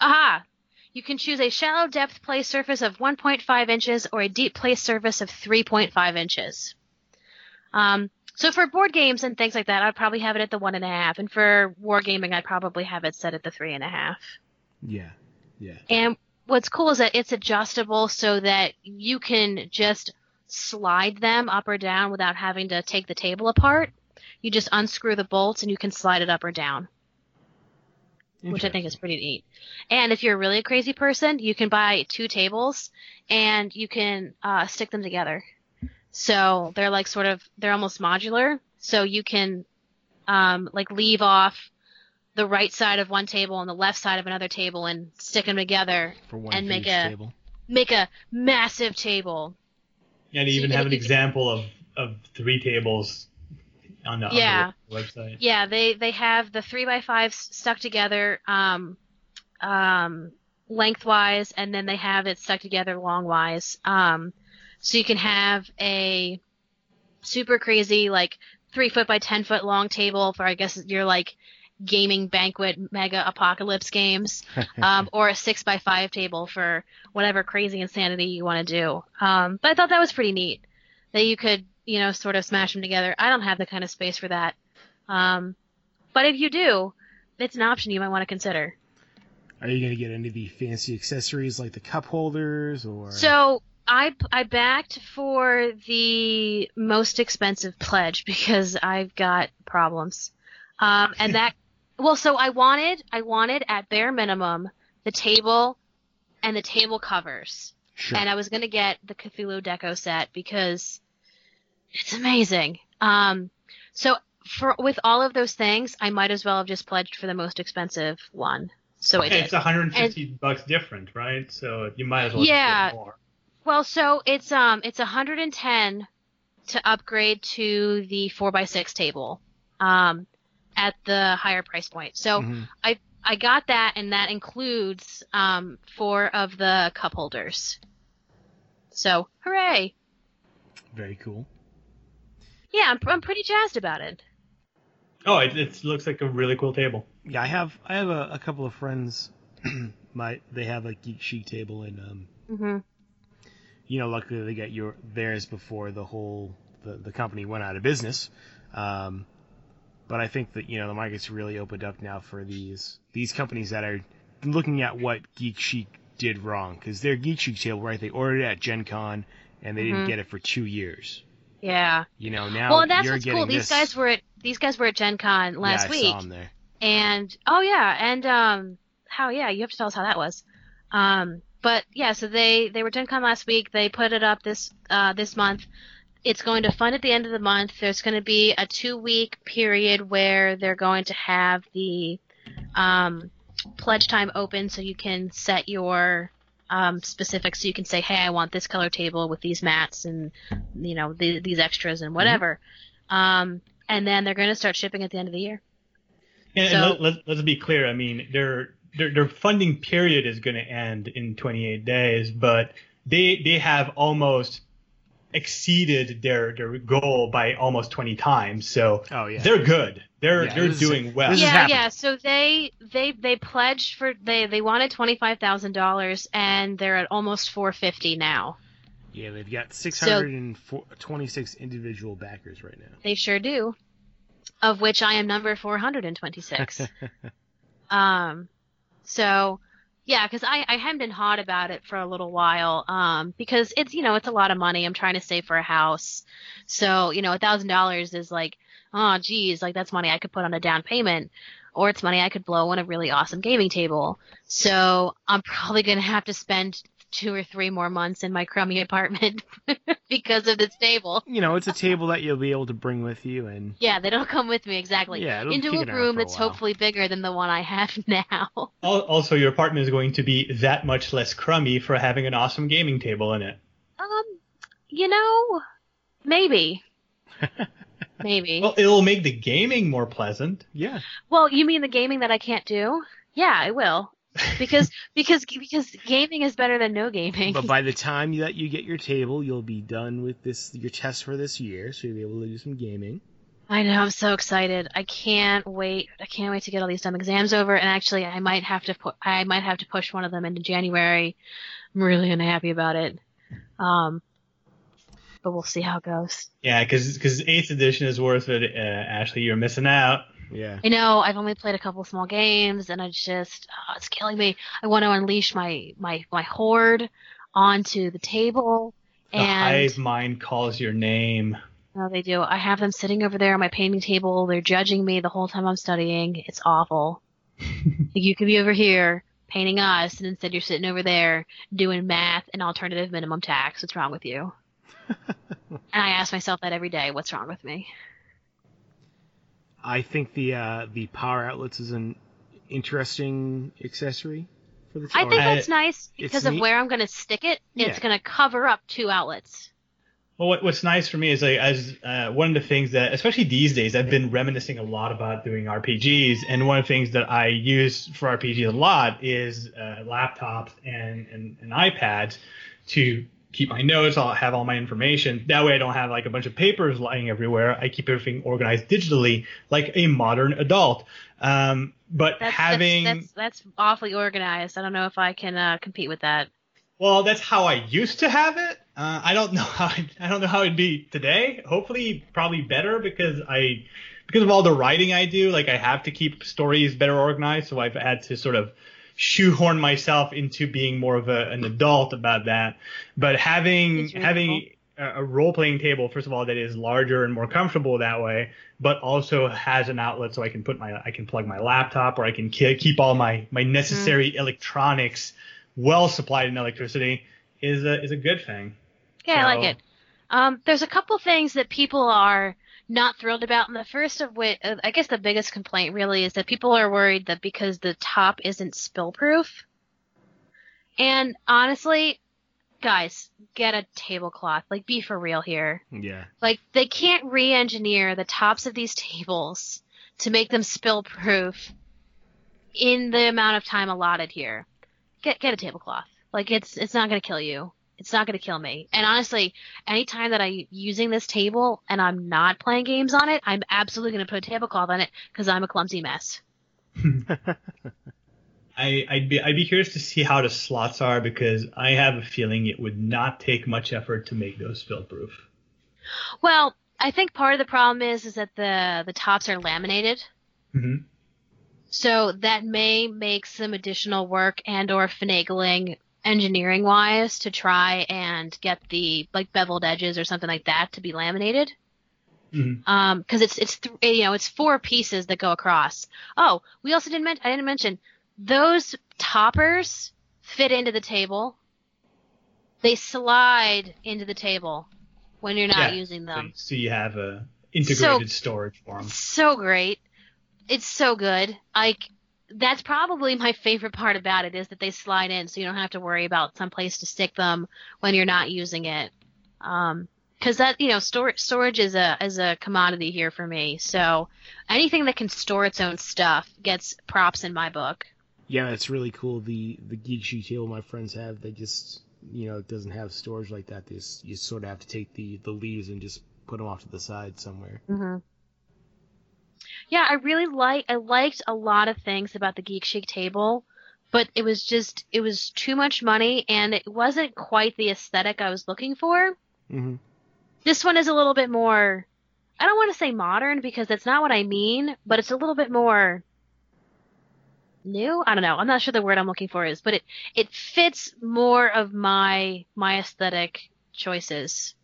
aha. You can choose a shallow depth play surface of 1.5 inches or a deep play surface of 3.5 inches. Um, so for board games and things like that, I'd probably have it at the one and a half, and for wargaming, I'd probably have it set at the three and a half. Yeah, yeah. And what's cool is that it's adjustable so that you can just slide them up or down without having to take the table apart. You just unscrew the bolts and you can slide it up or down, which I think is pretty neat. And if you're really a crazy person, you can buy two tables and you can uh, stick them together. So they're like sort of they're almost modular. So you can um, like leave off the right side of one table and the left side of another table and stick them together, for one and make a- table. make a massive table. And they So even you have an example of, of three tables on the, on the Yeah. website. Yeah, they they have the three by fives stuck together um, um, lengthwise, and then they have it stuck together longwise. Um, so you can have a super crazy like three foot by ten foot long table for I guess your like gaming banquet mega apocalypse games, um, or a six by five table for whatever crazy insanity you want to do. Um, but I thought that was pretty neat that you could you know sort of smash them together. I don't have the kind of space for that. Um, but if you do, it's an option you might want to consider. Are you going to get any of the fancy accessories like the cup holders or? So I I backed for the most expensive pledge because I've got problems. Um, and that, well, so I wanted, I wanted at bare minimum the table and the table covers. Sure. And I was gonna get the Cthulhu Deco set because it's amazing. Um, so for with all of those things, I might as well have just pledged for the most expensive one. So I did. It's 150 bucks different, right? So you might as well Yeah. just more. Well, so it's um it's 110 to upgrade to the 4x6 table um at the higher price point. So Mhm. I got that and that includes um four of the cup holders. So, hooray. Very cool. Yeah, I'm I'm pretty jazzed about it. Oh, it, it looks like a really cool table. Yeah, I have I have a, a couple of friends. my they have a geek chic table and um Mhm. you know luckily they got your theirs before the whole the, the company went out of business. Um, but I think that you know the market's really opened up now for these these companies that are looking at what Geek Chic did wrong because their Geek Chic table right they ordered it at Gen Con and they didn't Mhm. get it for two years. Yeah. You know now well, that's what's cool. These this- guys were at these guys were at Gen Con last yeah, I week. saw 'em there. And oh yeah, and um how yeah, you have to tell us how that was. Um but yeah, so they they were Gen Con last week. They put it up this uh this month. It's going to fund at the end of the month. There's going to be a two week period where they're going to have the um pledge time open so you can set your um, specifics. So you can say, hey, I want this color table with these mats and you know the, these extras and whatever. Um, and then they're going to start shipping at the end of the year. And, So- and let, let, let's be clear. I mean, their their, their funding period is going to end in 28 days, but they they have almost exceeded their their goal by almost 20 times. So Oh yeah. they're good. They're Yeah, they're this is- doing well. yeah, yeah. So they they they pledged for they they wanted twenty five thousand dollars and they're at almost four fifty now. Yeah, they've got 626 individual backers right now. They sure do. Of which I am number four hundred and twenty six. Um, so yeah, because I, I hadn't been hot about it for a little while. Um, because it's you know it's a lot of money. I'm trying to save for a house, so you know a thousand dollars is like oh geez like that's money I could put on a down payment, or it's money I could blow on a really awesome gaming table. So I'm probably gonna have to spend two or three more months in my crummy apartment because of this table. you know, it's a table that you'll be able to bring with you, and Yeah, they don't come with me exactly. Yeah, it'll into a room for a that's hopefully bigger than the one I have now. Also, your apartment is going to be that much less crummy for having an awesome gaming table in it. Um, you know, maybe. maybe. Well, it'll make the gaming more pleasant. yeah, Well, you mean the gaming that I can't do? Yeah, I will. Because because because gaming is better than no gaming. but by the time that you get your table, you'll be done with this your test for this year, so you'll be able to do some gaming. I know, I'm so excited. I can't wait. I can't wait to get all these dumb exams over. And actually, I might have to put. I might have to push one of them into January. I'm really unhappy about it. Um, but we'll see how it goes. Yeah, because because eighth edition is worth it. Uh, Ashley, you're missing out. Yeah, I know I've only played a couple small games, and I just oh, it's killing me. I want to unleash my my my horde onto the table, The and hive mind calls your name. no, they do. I have them sitting over there on my painting table. They're judging me the whole time I'm studying. It's awful. you could be over here painting us, and instead you're sitting over there doing math and alternative minimum tax. What's wrong with you? and I ask myself that every day. What's wrong with me? I think the uh, the power outlets is an interesting accessory for the. I think that's nice because of neat. where I'm going to stick it. It's Yeah. going to cover up two outlets. Well, what, what's nice for me is like as uh, one of the things that, especially these days, I've been reminiscing a lot about doing RPGs, and one of the things that I use for RPGs a lot is uh, laptops and, and and iPads to keep my notes. I'll have all my information. That way, I don't have like a bunch of papers lying everywhere. I keep everything organized digitally, like a modern adult. Um, but That's, having that's, that's that's awfully organized. I don't know if I can uh, compete with that. Well, that's how I used to have it. Uh, I don't know how I don't know how it'd be today. Hopefully, probably better because I because of all the writing I do. Like I have to keep stories better organized, so I've had to sort of shoehorn myself into being more of a, an adult about that. But having having a role playing table, first of all, that is larger and more comfortable that way, but also has an outlet so I can put my I can plug my laptop or I can keep all my my necessary mm. electronics well supplied in electricity is a is a good thing. Yeah, so, I like it. Um, there's a couple things that people are not thrilled about, and the first of which, uh, I guess, the biggest complaint really is that people are worried that because the top isn't spill proof. And honestly, guys, get a tablecloth. Like, be for real here. Yeah. Like, they can't re-engineer the tops of these tables to make them spill proof in the amount of time allotted here. Get get a tablecloth. Like, it's it's not gonna kill you. It's not gonna kill me. And honestly, anytime that I'm using this table and I'm not playing games on it, I'm absolutely gonna put a tablecloth on it because I'm a clumsy mess. I, would be I'd be curious to see how the slots are because I have a feeling it would not take much effort to make those spill proof. Well, I think part of the problem is is that the the tops are laminated. Mm-hmm. So that may make some additional work and or finagling engineering wise to try and get the like beveled edges or something like that to be laminated. Mm-hmm. Um, because it's it's th- you know it's four pieces that go across. Oh, we also didn't mention I didn't mention those toppers fit into the table. They slide into the table when you're not yeah, using them. So, you have a integrated so, storage for them. So great. It's so good. Like that's probably my favorite part about it is that they slide in so you don't have to worry about some place to stick them when you're not using it. Um, because that you know storage storage is a is a commodity here for me. So anything that can store its own stuff gets props in my book yeah, it's really cool. The the Geek Chic table my friends have, they just you know it doesn't have storage like that. They just, you sort of have to take the the leaves and just put them off to the side somewhere. Mm-hmm. Yeah, I really like I liked a lot of things about the Geek Chic table, but it was just it was too much money and it wasn't quite the aesthetic I was looking for. Mm-hmm. This one is a little bit more. I don't want to say modern because that's not what I mean, but it's a little bit more new. I don't know. I'm not sure the word I'm looking for is, but it it fits more of my my aesthetic choices.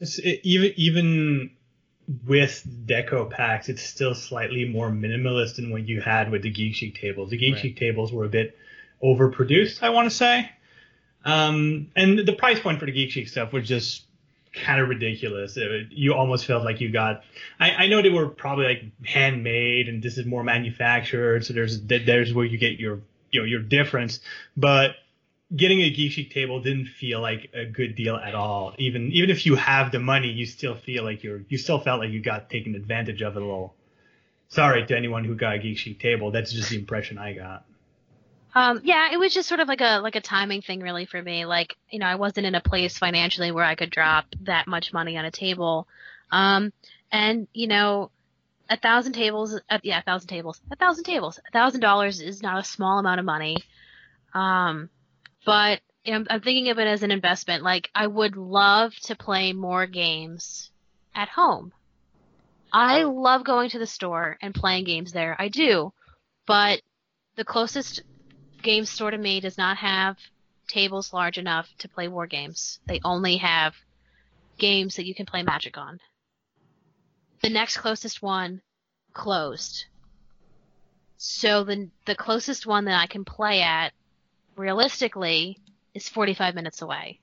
It, even even with deco packs, it's still slightly more minimalist than what you had with the Geek Chic tables. The Geek right. Chic tables were a bit overproduced, I want to say. Um, and the price point for the Geek Chic stuff was just kind of ridiculous. It, you almost felt like you got. I, I know they were probably like handmade, and this is more manufactured, so there's there's where you get your you know your difference. But getting a Geek Chic table didn't feel like a good deal at all. Even even if you have the money, you still feel like you're you still felt like you got taken advantage of a little. Sorry to anyone who got a Geek Chic table. That's just the impression I got. Um, yeah, it was just sort of like a like a timing thing, really, for me. Like, you know, I wasn't in a place financially where I could drop that much money on a table. Um, and you know, a thousand tables, uh, yeah, a thousand tables, a thousand tables, a thousand dollars is not a small amount of money. Um, but know, I'm thinking of it as an investment. Like, I would love to play more games at home. I oh. love going to the store and playing games there. I do, but the closest game store to me does not have tables large enough to play war games. They only have games that you can play Magic on. The next closest one closed. So the the closest one that I can play at realistically is 45 minutes away.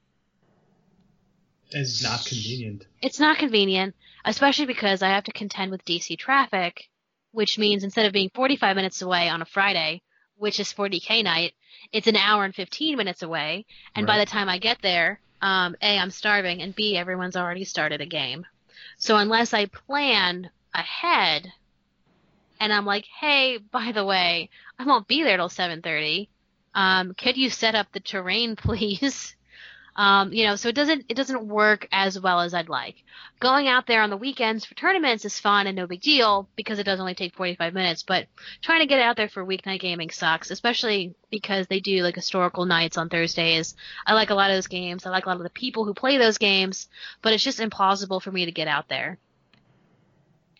It's not convenient. It's not convenient, especially because I have to contend with DC traffic, which means instead of being 45 minutes away on a Friday, which is 40k night, it's an hour and 15 minutes away. And right. by the time I get there, um, A, I'm starving, and B, everyone's already started a game. So unless I plan ahead, and I'm like, hey, by the way, I won't be there till 7:30. Um, could you set up the terrain, please? Um, you know, so it doesn't it doesn't work as well as I'd like. Going out there on the weekends for tournaments is fun and no big deal because it does only take 45 minutes. But trying to get out there for weeknight gaming sucks, especially because they do like historical nights on Thursdays. I like a lot of those games. I like a lot of the people who play those games, but it's just implausible for me to get out there.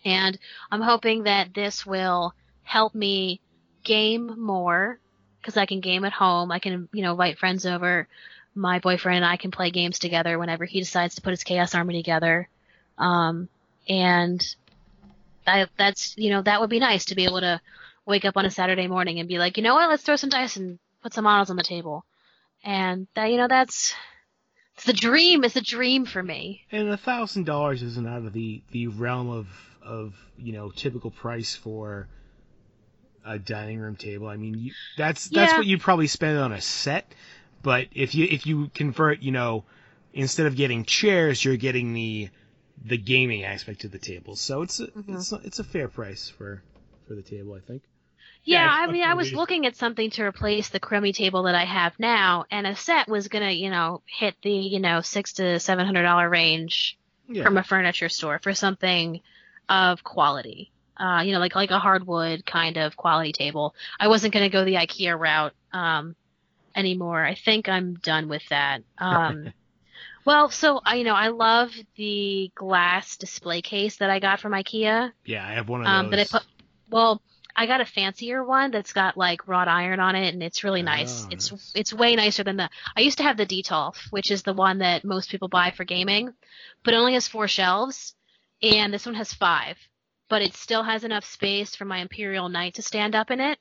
And I'm hoping that this will help me game more because I can game at home. I can, you know, invite friends over my boyfriend and I can play games together whenever he decides to put his Chaos Army together. Um, and I, that's, you know, that would be nice to be able to wake up on a Saturday morning and be like, you know what, let's throw some dice and put some models on the table. And that, you know, that's, it's the dream. It's a dream for me. And a thousand dollars isn't out of the, the realm of, of, you know, typical price for a dining room table. I mean, you, that's, that's Yeah. what you'd probably spend on a set. But if you, if you convert, you know, instead of getting chairs, you're getting the, the gaming aspect of the table. So it's a, Mhm. it's a, it's a fair price for, for the table, I think. Yeah, Yeah, I mean, I was absolutely. looking at something to replace the crummy table that I have now, and a set was gonna, you know, hit the, you know, six to seven hundred dollar range Yeah. from a furniture store for something of quality. Uh, you know, like like a hardwood kind of quality table. I wasn't gonna go the IKEA route um, anymore. I think I'm done with that. Um, well, so I, you know, I love the glass display case that I got from IKEA. yeah, I have one of Um, those. that I put. Well, I got a fancier one that's got like wrought iron on it, and it's really nice. Oh, it's nice. it's way nicer than the. I used to have the Detolf, which is the one that most people buy for gaming, but it only has four shelves, and this one has five. But it still has enough space for my Imperial Knight to stand up in it.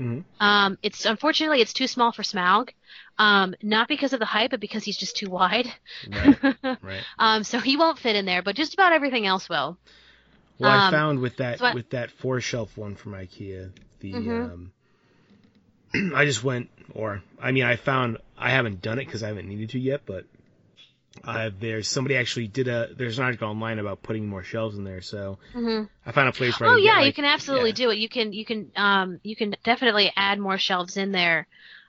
Mhm. Um, it's unfortunately it's too small for Smaug, um, not because of the height, but because he's just too wide. Right, right. um, so he won't fit in there, but just about everything else will. Well, I Um, found with that so I- with that four shelf one from IKEA, the Mhm. um, I just went, or I mean, I found I haven't done it because I haven't needed to yet, but uh, there's somebody actually did a there's an article online about putting more shelves in there, so hmm I found a place where I Oh can get, yeah, you can absolutely yeah. do it. You can you can um you can definitely add more shelves in there.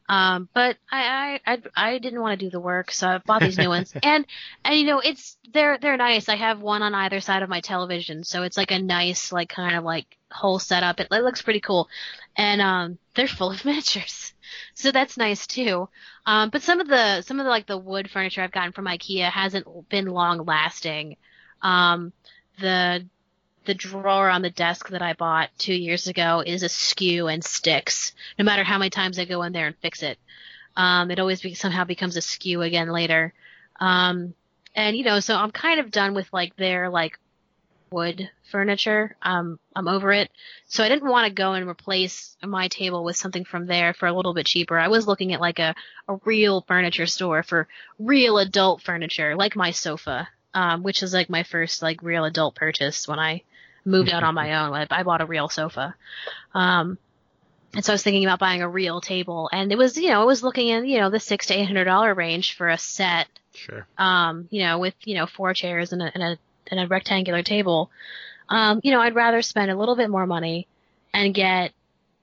Um, but I I I, I didn't want to do the work, so I bought these new ones. And and you know it's they're they're nice. I have one on either side of my television, so it's like a nice like kind of like whole setup. It, it looks pretty cool, and um they're full of miniatures, so that's nice too. Um, but some of the some of the like the wood furniture I've gotten from IKEA hasn't been long lasting. Um, the the drawer on the desk that I bought two years ago is askew and sticks. No matter how many times I go in there and fix it, um, it always be, somehow becomes askew again later. Um, and you know, so I'm kind of done with like their like wood furniture. Um, I'm over it. So I didn't want to go and replace my table with something from there for a little bit cheaper. I was looking at like a, a real furniture store for real adult furniture, like my sofa, um, which is like my first like real adult purchase when I moved out on my own. I, I bought a real sofa. Um, and so I was thinking about buying a real table, and it was, you know, it was looking in, you know, the six to eight hundred dollar range for a set Sure. um, you know, with, you know, four chairs and a, and a, and a rectangular table. Um, you know, I'd rather spend a little bit more money and get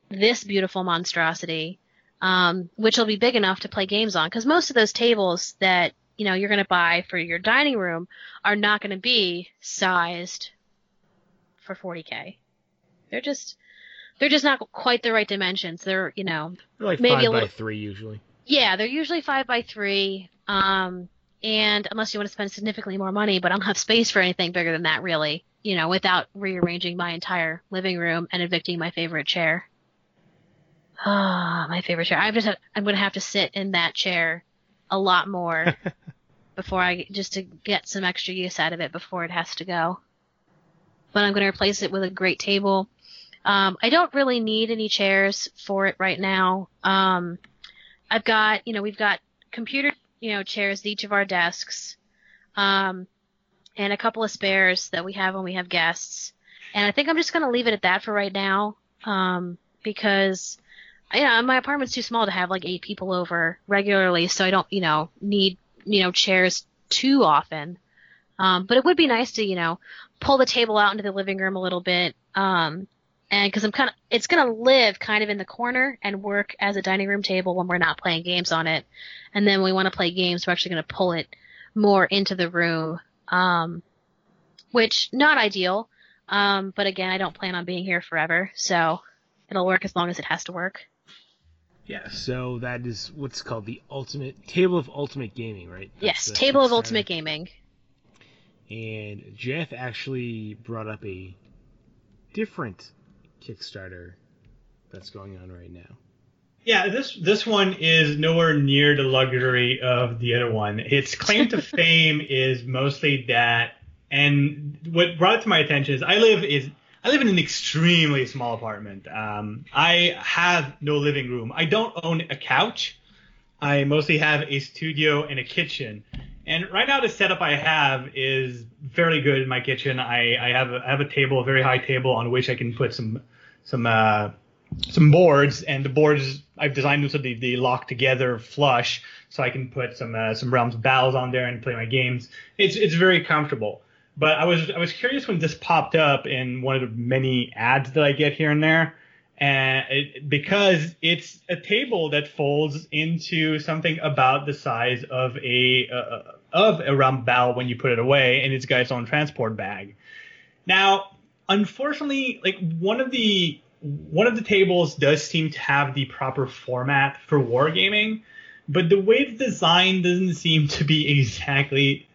this beautiful monstrosity, um, which will be big enough to play games on. Cause most of those tables that, you know, you're going to buy for your dining room are not going to be sized for 40k. They're just, they're just not quite the right dimensions. They're, you know, They're like Maybe five a by little- three usually. yeah, they're usually five by three. Um, and unless you want to spend significantly more money, but I don't have space for anything bigger than that, really. You know, without rearranging my entire living room and evicting my favorite chair. Ah, my favorite chair. I'm just I'm going to have to sit in that chair a lot more before I just to get some extra use out of it before it has to go. But I'm going to replace it with a great table. Um, I don't really need any chairs for it right now. Um, I've got, you know, we've got computer, you know, chairs at each of our desks, um, and a couple of spares that we have when we have guests. And I think I'm just going to leave it at that for right now, um, because, you know, my apartment's too small to have like eight people over regularly, so I don't, you know, need, you know, chairs too often. Um, but it would be nice to, you know, pull the table out into the living room a little bit, um, and because I'm kind of, it's gonna live kind of in the corner and work as a dining room table when we're not playing games on it. And then when we want to play games, we're actually gonna pull it more into the room, um, which not ideal. Um, but again, I don't plan on being here forever, so it'll work as long as it has to work. Yeah, so that is what's called the ultimate table of ultimate gaming, right? That's yes, table of ultimate gaming. And Jeff actually brought up a different Kickstarter that's going on right now. Yeah, this this one is nowhere near the luxury of the other one. Its claim to fame is mostly that, and what brought it to my attention is I live is I live in an extremely small apartment. Um, I have no living room. I don't own a couch. I mostly have a studio and a kitchen. And right now, the setup I have is fairly good in my kitchen. I, I have a, I have a table, a very high table, on which I can put some some uh, some boards, and the boards I've designed them so they, they lock together flush, so I can put some uh, some Realms Battles on there and play my games. It's it's very comfortable. But I was I was curious when this popped up in one of the many ads that I get here and there, and it, because it's a table that folds into something about the size of a uh, of a Realm Battle when you put it away, and it's got its own transport bag. Now, unfortunately, like one of the one of the tables does seem to have the proper format for wargaming, but the way it's designed doesn't seem to be exactly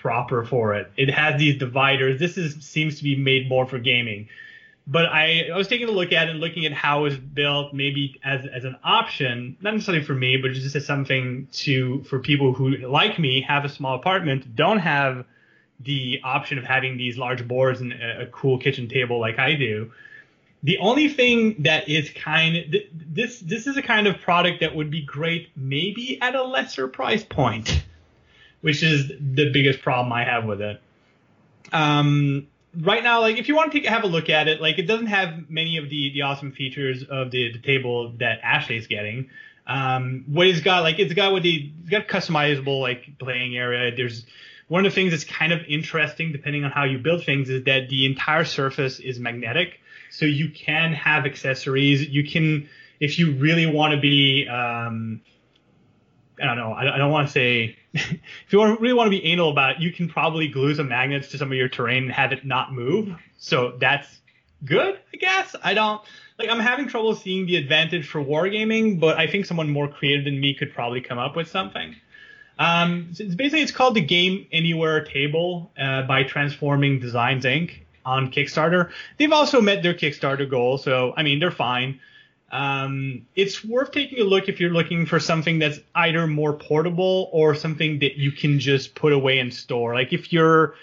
proper for it. It has these dividers. This is seems to be made more for gaming. But I, I was taking a look at it and looking at how it's built, maybe as as an option, not necessarily for me, but just as something to for people who like me have a small apartment, don't have the option of having these large boards and a, a cool kitchen table like I do. The only thing that is kind of this this is a kind of product that would be great maybe at a lesser price point, which is the biggest problem I have with it. Um, right now, like if you want to take, have a look at it, like it doesn't have many of the the awesome features of the, the table that Ashley's getting. Um, what it's got, like it's got what the it's got customizable like playing area. There's one of the things that's kind of interesting, depending on how you build things, is that the entire surface is magnetic so you can have accessories. You can, if you really want to be, um, I don't know, I, I don't want to say, if you really want to be anal about it, you can probably glue some magnets to some of your terrain and have it not move. So that's good, I guess. I don't, like, I'm having trouble seeing the advantage for wargaming, but I think someone more creative than me could probably come up with something. Um, so it's basically it's called the Game Anywhere Table uh, by Transforming Designs Inc on Kickstarter. They've also met their Kickstarter goal, so I mean they're fine. Um, it's worth taking a look if you're looking for something that's either more portable or something that you can just put away and store. Like if you're,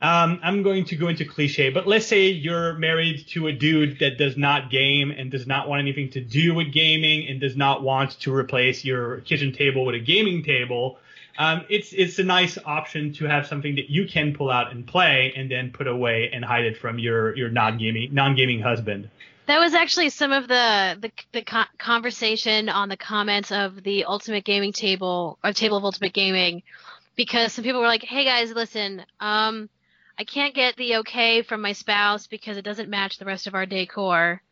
um, I'm going to go into cliche, but let's say you're married to a dude that does not game and does not want anything to do with gaming and does not want to replace your kitchen table with a gaming table um, it's it's a nice option to have something that you can pull out and play and then put away and hide it from your your non gaming non gaming husband. That was actually some of the the, the conversation on the comments of the Ultimate Gaming Table or Table of Ultimate Gaming, because some people were like, "Hey guys, listen, um, I can't get the okay from my spouse because it doesn't match the rest of our decor.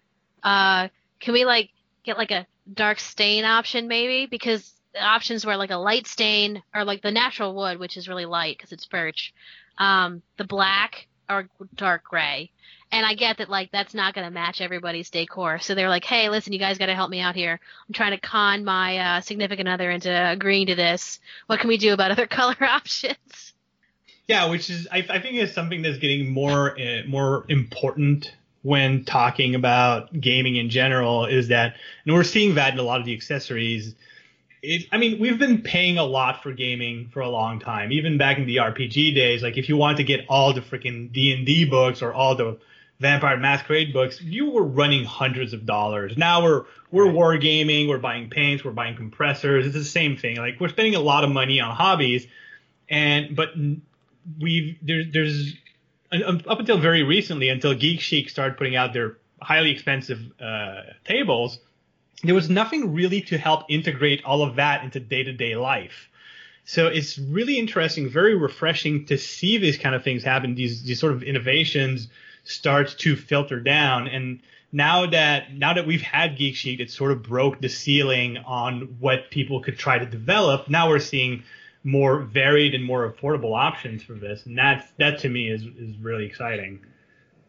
Uh, can we like get like a dark stain option maybe because options were like a light stain or like the natural wood, which is really light because it's birch, um, the black or dark gray. And I get that like that's not going to match everybody's decor. So they're like, hey, listen, you guys got to help me out here. I'm trying to con my uh, significant other into agreeing to this. What can we do about other color options? Yeah, which is I, I think is something that's getting more uh, more important when talking about gaming in general. Is that and we're seeing that in a lot of the accessories it, I mean, we've been paying a lot for gaming for a long time. Even back in the RPG days, like if you wanted to get all the freaking D and D books or all the Vampire Masquerade books, you were running hundreds of dollars. Now we're we're right. wargaming, we're buying paints, we're buying compressors. It's the same thing. Like we're spending a lot of money on hobbies, and but we've there's there's up until very recently, until Geek Chic started putting out their highly expensive uh, tables there was nothing really to help integrate all of that into day to day life. So it's really interesting, very refreshing to see these kind of things happen. These these sort of innovations start to filter down. And now that now that we've had Geek Chic, it sort of broke the ceiling on what people could try to develop. Now we're seeing more varied and more affordable options for this, and that's that to me is is really exciting.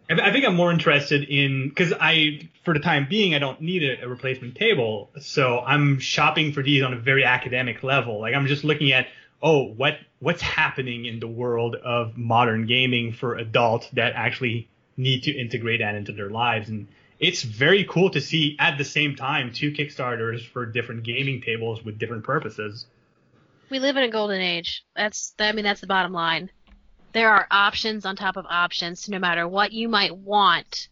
I think I'm more interested in because I, for the time being, I don't need a, a, replacement table, so I'm shopping for these on a very academic level. Like I'm just looking at, oh, what what's happening in the world of modern gaming for adults that actually need to integrate that into their lives and it's very cool to see at the same time two Kickstarters for different gaming tables with different purposes. We live in a golden age. That's I mean that's the bottom line. There are options on top of options. No matter what you might want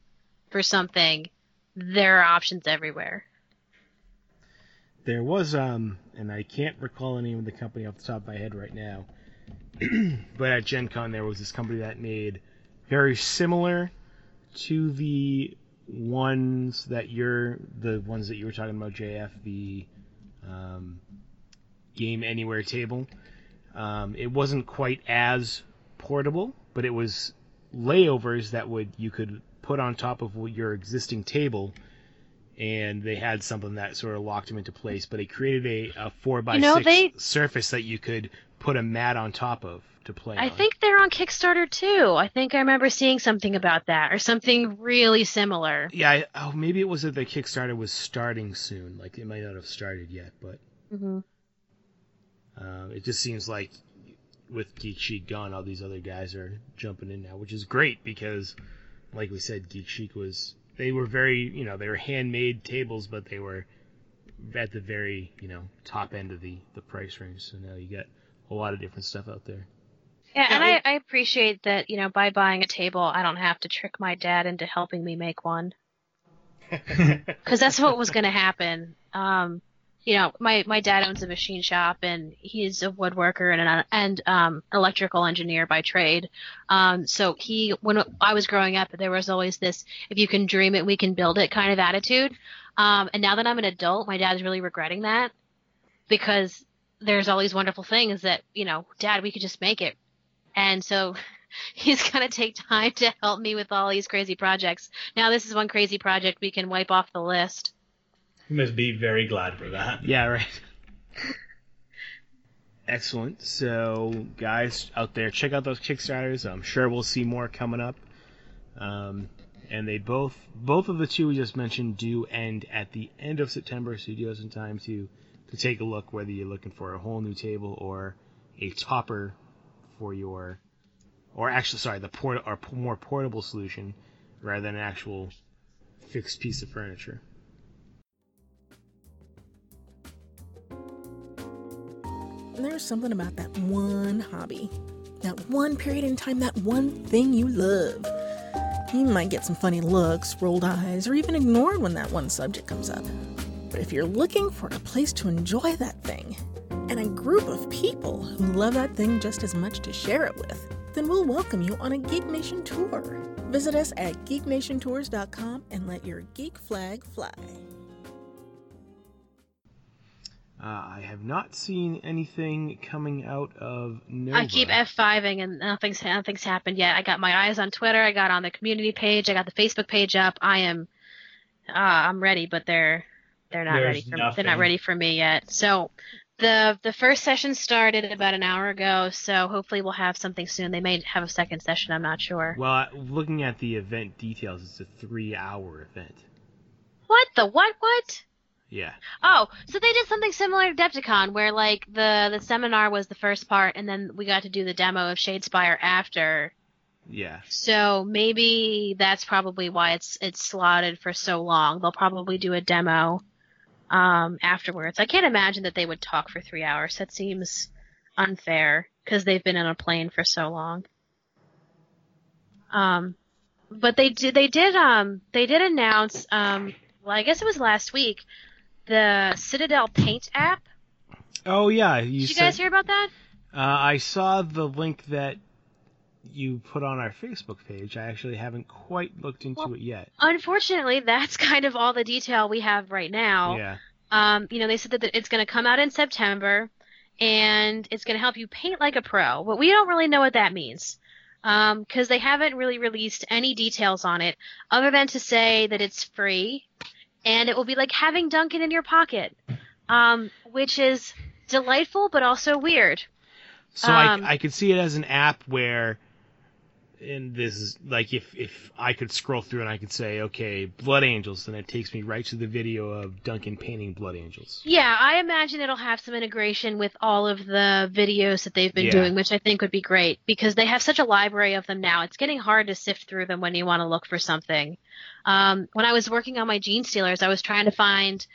for something, there are options everywhere. There was um, and I can't recall name of the company off the top of my head right now, but at Gen Con there was this company that made very similar to the ones that you're the ones that you were talking about, JF, the um, Game Anywhere table. Um, it wasn't quite as portable, but it was layovers that would you could put on top of your existing table, and they had something that sort of locked them into place. But it created a, a four by You know, six they- surface that you could put a mat on top of to play. I on. think they're on Kickstarter too. I think I remember seeing something about that or something really similar. Yeah, I, oh, maybe it was that the Kickstarter was starting soon. Like it might not have started yet, but hmm um, it just seems like with Geek Chic gone, all these other guys are jumping in now, which is great because, like we said, Geek Chic was they were very you know they were handmade tables, but they were at the very you know top end of the the price range. So now you got a lot of different stuff out there. Yeah, and I, I appreciate that, you know, by buying a table, I don't have to trick my dad into helping me make one. Because that's what was going to happen. Um, you know, my, my dad owns a machine shop and he's a woodworker and an and um, electrical engineer by trade. Um, so he, when I was growing up, there was always this "if you can dream it, we can build it" kind of attitude. Um, and now that I'm an adult, my dad's really regretting that because there's all these wonderful things that you know, Dad, we could just make it. And so he's gonna take time to help me with all these crazy projects. Now this is one crazy project we can wipe off the list. You must be very glad for that. Yeah, right. Excellent. So, guys out there, check out those Kickstarters. I'm sure we'll see more coming up. Um, and they both, both of the two we just mentioned, do end at the end of September. So you do some time to to take a look whether you're looking for a whole new table or a topper for your, or actually, sorry, the port or more portable solution rather than an actual fixed piece of furniture. There's something about that one hobby, that one period in time, that one thing you love. You might get some funny looks, rolled eyes, or even ignored when that one subject comes up. But if you're looking for a place to enjoy that thing, and a group of people who love that thing just as much to share it with, then we'll welcome you on a Geek Nation tour. Visit us at geeknationtours.com and let your geek flag fly. Uh, I have not seen anything coming out of Nova. I keep F5ing and nothing's nothing's happened yet. I got my eyes on Twitter. I got on the community page. I got the Facebook page up. I am, uh, I'm ready, but they're they're not There's ready for they're not ready for me yet. So the the first session started about an hour ago. So hopefully we'll have something soon. They may have a second session. I'm not sure. Well, looking at the event details, it's a three-hour event. What the what what? Yeah. Oh, so they did something similar to Adepticon, where like the the seminar was the first part, and then we got to do the demo of Shadespire after. Yeah. So maybe that's probably why it's it's slotted for so long. They'll probably do a demo um, afterwards. I can't imagine that they would talk for three hours. That seems unfair because they've been on a plane for so long. Um, but they did they did um they did announce um well I guess it was last week the Citadel Paint app. Oh yeah. You Did you said, guys hear about that? Uh, I saw the link that you put on our Facebook page. I actually haven't quite looked into Well, it yet. Unfortunately, that's kind of all the detail we have right now. Yeah. Um, you know, they said that it's going to come out in September, and it's going to help you paint like a pro. But we don't really know what that means, because they haven't really released any details on it, other than to say that it's free, and it will be like having Duncan in your pocket, um, which is delightful but also weird. So Um, I, I could see it as an app where and this is like if if I could scroll through and I could say, okay, Blood Angels, then it takes me right to the video of Duncan painting Blood Angels. Yeah, I imagine it'll have some integration with all of the videos that they've been Yeah. doing, which I think would be great because they have such a library of them now. It's getting hard to sift through them when you want to look for something. Um, when I was working on my Genestealers, I was trying to find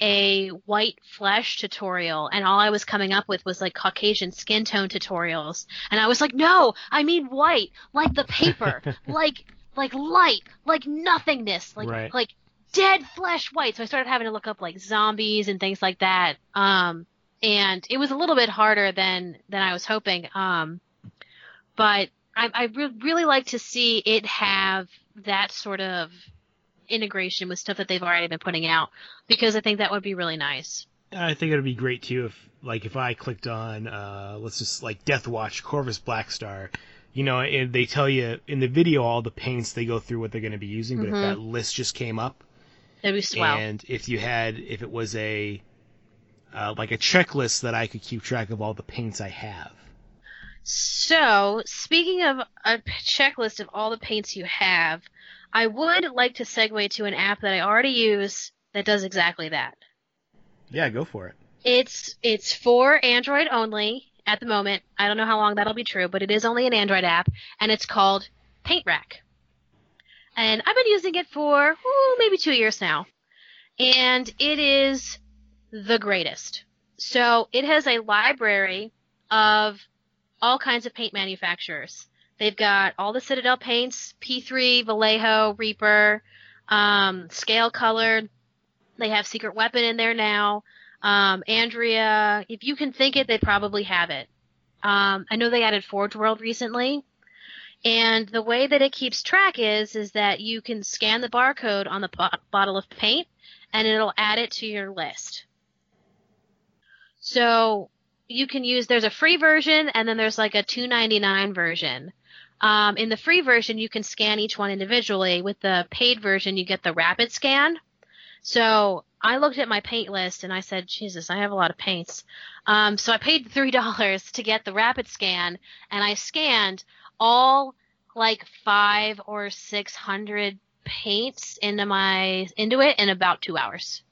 a white flesh tutorial, and all I was coming up with was like Caucasian skin tone tutorials. And I was like, no, I mean white, like the paper, like like light, like nothingness, like Right. like dead flesh white. So I started having to look up like zombies and things like that. Um, and it was a little bit harder than than I was hoping. Um, but I, I re- really like to see it have that sort of integration with stuff that they've already been putting out because I think that would be really nice. I think it'd be great too if, like, if I clicked on, uh, let's just like Death Watch, Corvus Blackstar, you know, and they tell you in the video all the paints they go through what they're going to be using, but Mhm. if that list just came up, That'd be swell. and if you had, if it was a, uh, like a checklist that I could keep track of all the paints I have. So, speaking of a checklist of all the paints you have, I would like to segue to an app that I already use that does exactly that. Yeah, go for it. It's it's for Android only at the moment. I don't know how long that'll be true, but it is only an Android app, and it's called Paint Rack. And I've been using it for ooh, maybe two years now, and it is the greatest. So it has a library of all kinds of paint manufacturers. They've got all the Citadel paints, P3, Vallejo, Reaper, um, Scale Colored. They have Secret Weapon in there now. Um, Andrea, if you can think it, they probably have it. Um, I know they added Forge World recently. And the way that it keeps track is, is that you can scan the barcode on the bo- bottle of paint and it'll add it to your list. So you can use, there's a free version and then there's like a 299 version. Um, in the free version, you can scan each one individually. With the paid version, you get the rapid scan. So I looked at my paint list and I said, Jesus, I have a lot of paints. Um, so I paid three dollars to get the rapid scan, and I scanned all like five or six hundred paints into my into it in about two hours.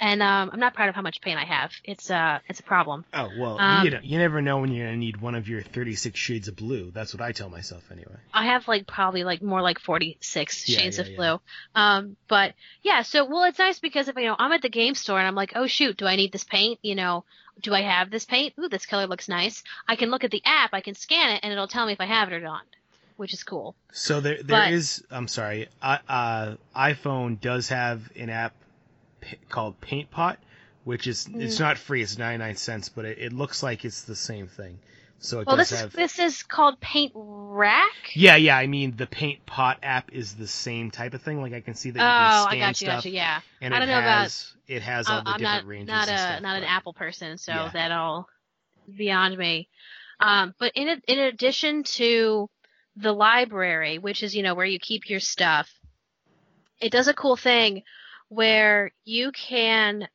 And um, I'm not proud of how much paint I have. It's uh, it's a problem. Oh well, Um, you know, you never know when you're gonna need one of your 36 shades of blue. That's what I tell myself anyway. I have like probably like more like 46 Yeah, shades yeah, of yeah. blue. Um, but yeah, so well, it's nice because if you know I'm at the game store and I'm like, oh shoot, do I need this paint? You know, do I have this paint? Ooh, this color looks nice. I can look at the app, I can scan it, and it'll tell me if I have it or not, which is cool. So there, there is. But- I'm sorry. Uh, uh, iPhone does have an app called Paint Pot, which is Mm. it's not free. It's 99 cents, but it, it looks like it's the same thing. So it Well, does this have. is this is called Paint Rack. Yeah, yeah. I mean, the Paint Pot app is the same type of thing. Like I can see that Oh, you can I got you, stuff, got you. Yeah, and I it don't know about- has it has all I'm the I'm different not ranges. not a stuff, not an Apple person, so Yeah. that'll beyond me. Um, but in in addition to the library, which is you know where you keep your stuff, it does a cool thing where you can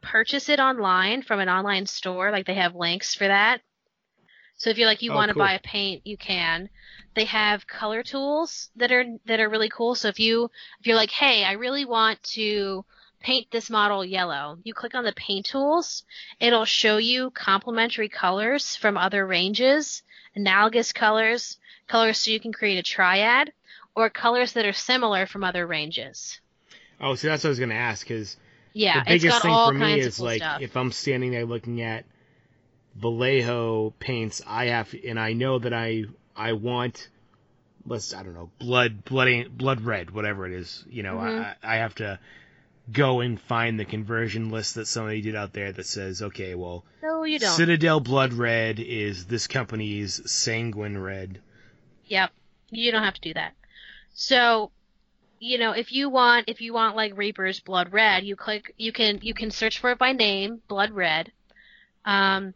purchase it online from an online store. Like they have links for that. So if you're like you Oh, want to cool. buy a paint, you can. They have color tools that are that are really cool. So if you if you're like, hey, I really want to paint this model yellow, you click on the paint tools. It'll show you complementary colors from other ranges, analogous colors, colors so you can create a triad, or colors that are similar from other ranges. Oh, so that's what I was gonna ask because Yeah, the it's biggest got thing all for me is cool like stuff. if I'm standing there looking at Vallejo paints, I have and I know that I I want let's I don't know blood blood blood red whatever it is you know Mhm. I I have to go and find the conversion list that somebody did out there that says okay well no, you don't. Citadel blood red is this company's sanguine red Yep. You don't have to do that. So, you know, if you want if you want like Reaper's Blood Red, you click you can you can search for it by name, Blood Red. Um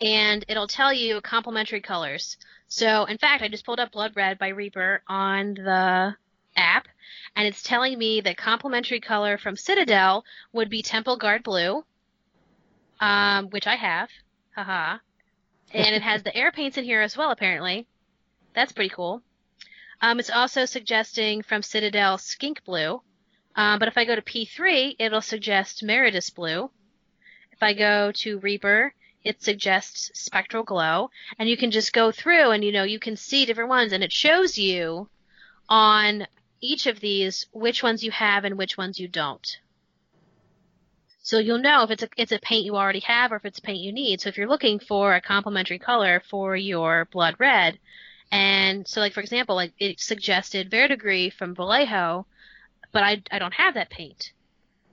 and it'll tell you complementary colors. So, in fact, I just pulled up Blood Red by Reaper on the app and it's telling me that complementary color from Citadel would be Temple Guard Blue. Um which I have. Haha. And it has the air paints in here as well apparently. that's pretty cool. Um, it's also suggesting from Citadel Skink Blue. Um, but if I go to P3, it'll suggest Meredius Blue. If I go to Reaper, it suggests Spectral Glow. And you can just go through and, you know, you can see different ones and it shows you on each of these which ones you have and which ones you don't. So you'll know if it's a, it's a paint you already have or if it's a paint you need. So if you're looking for a complementary color for your blood red, and so like for example, like it suggested Verdigris from Vallejo, but I, I don't have that paint.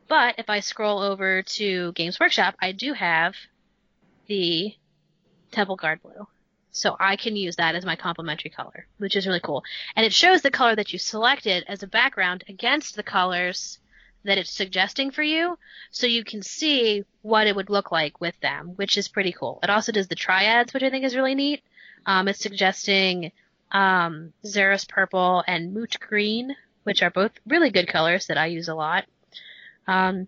But if I scroll over to Games Workshop, I do have the Temple Guard Blue. So I can use that as my complementary color, which is really cool. And it shows the color that you selected as a background against the colors that it's suggesting for you, so you can see what it would look like with them, which is pretty cool. It also does the triads, which I think is really neat. Um, it's suggesting um, Xereus Purple and Moot Green, which are both really good colors that I use a lot. Um,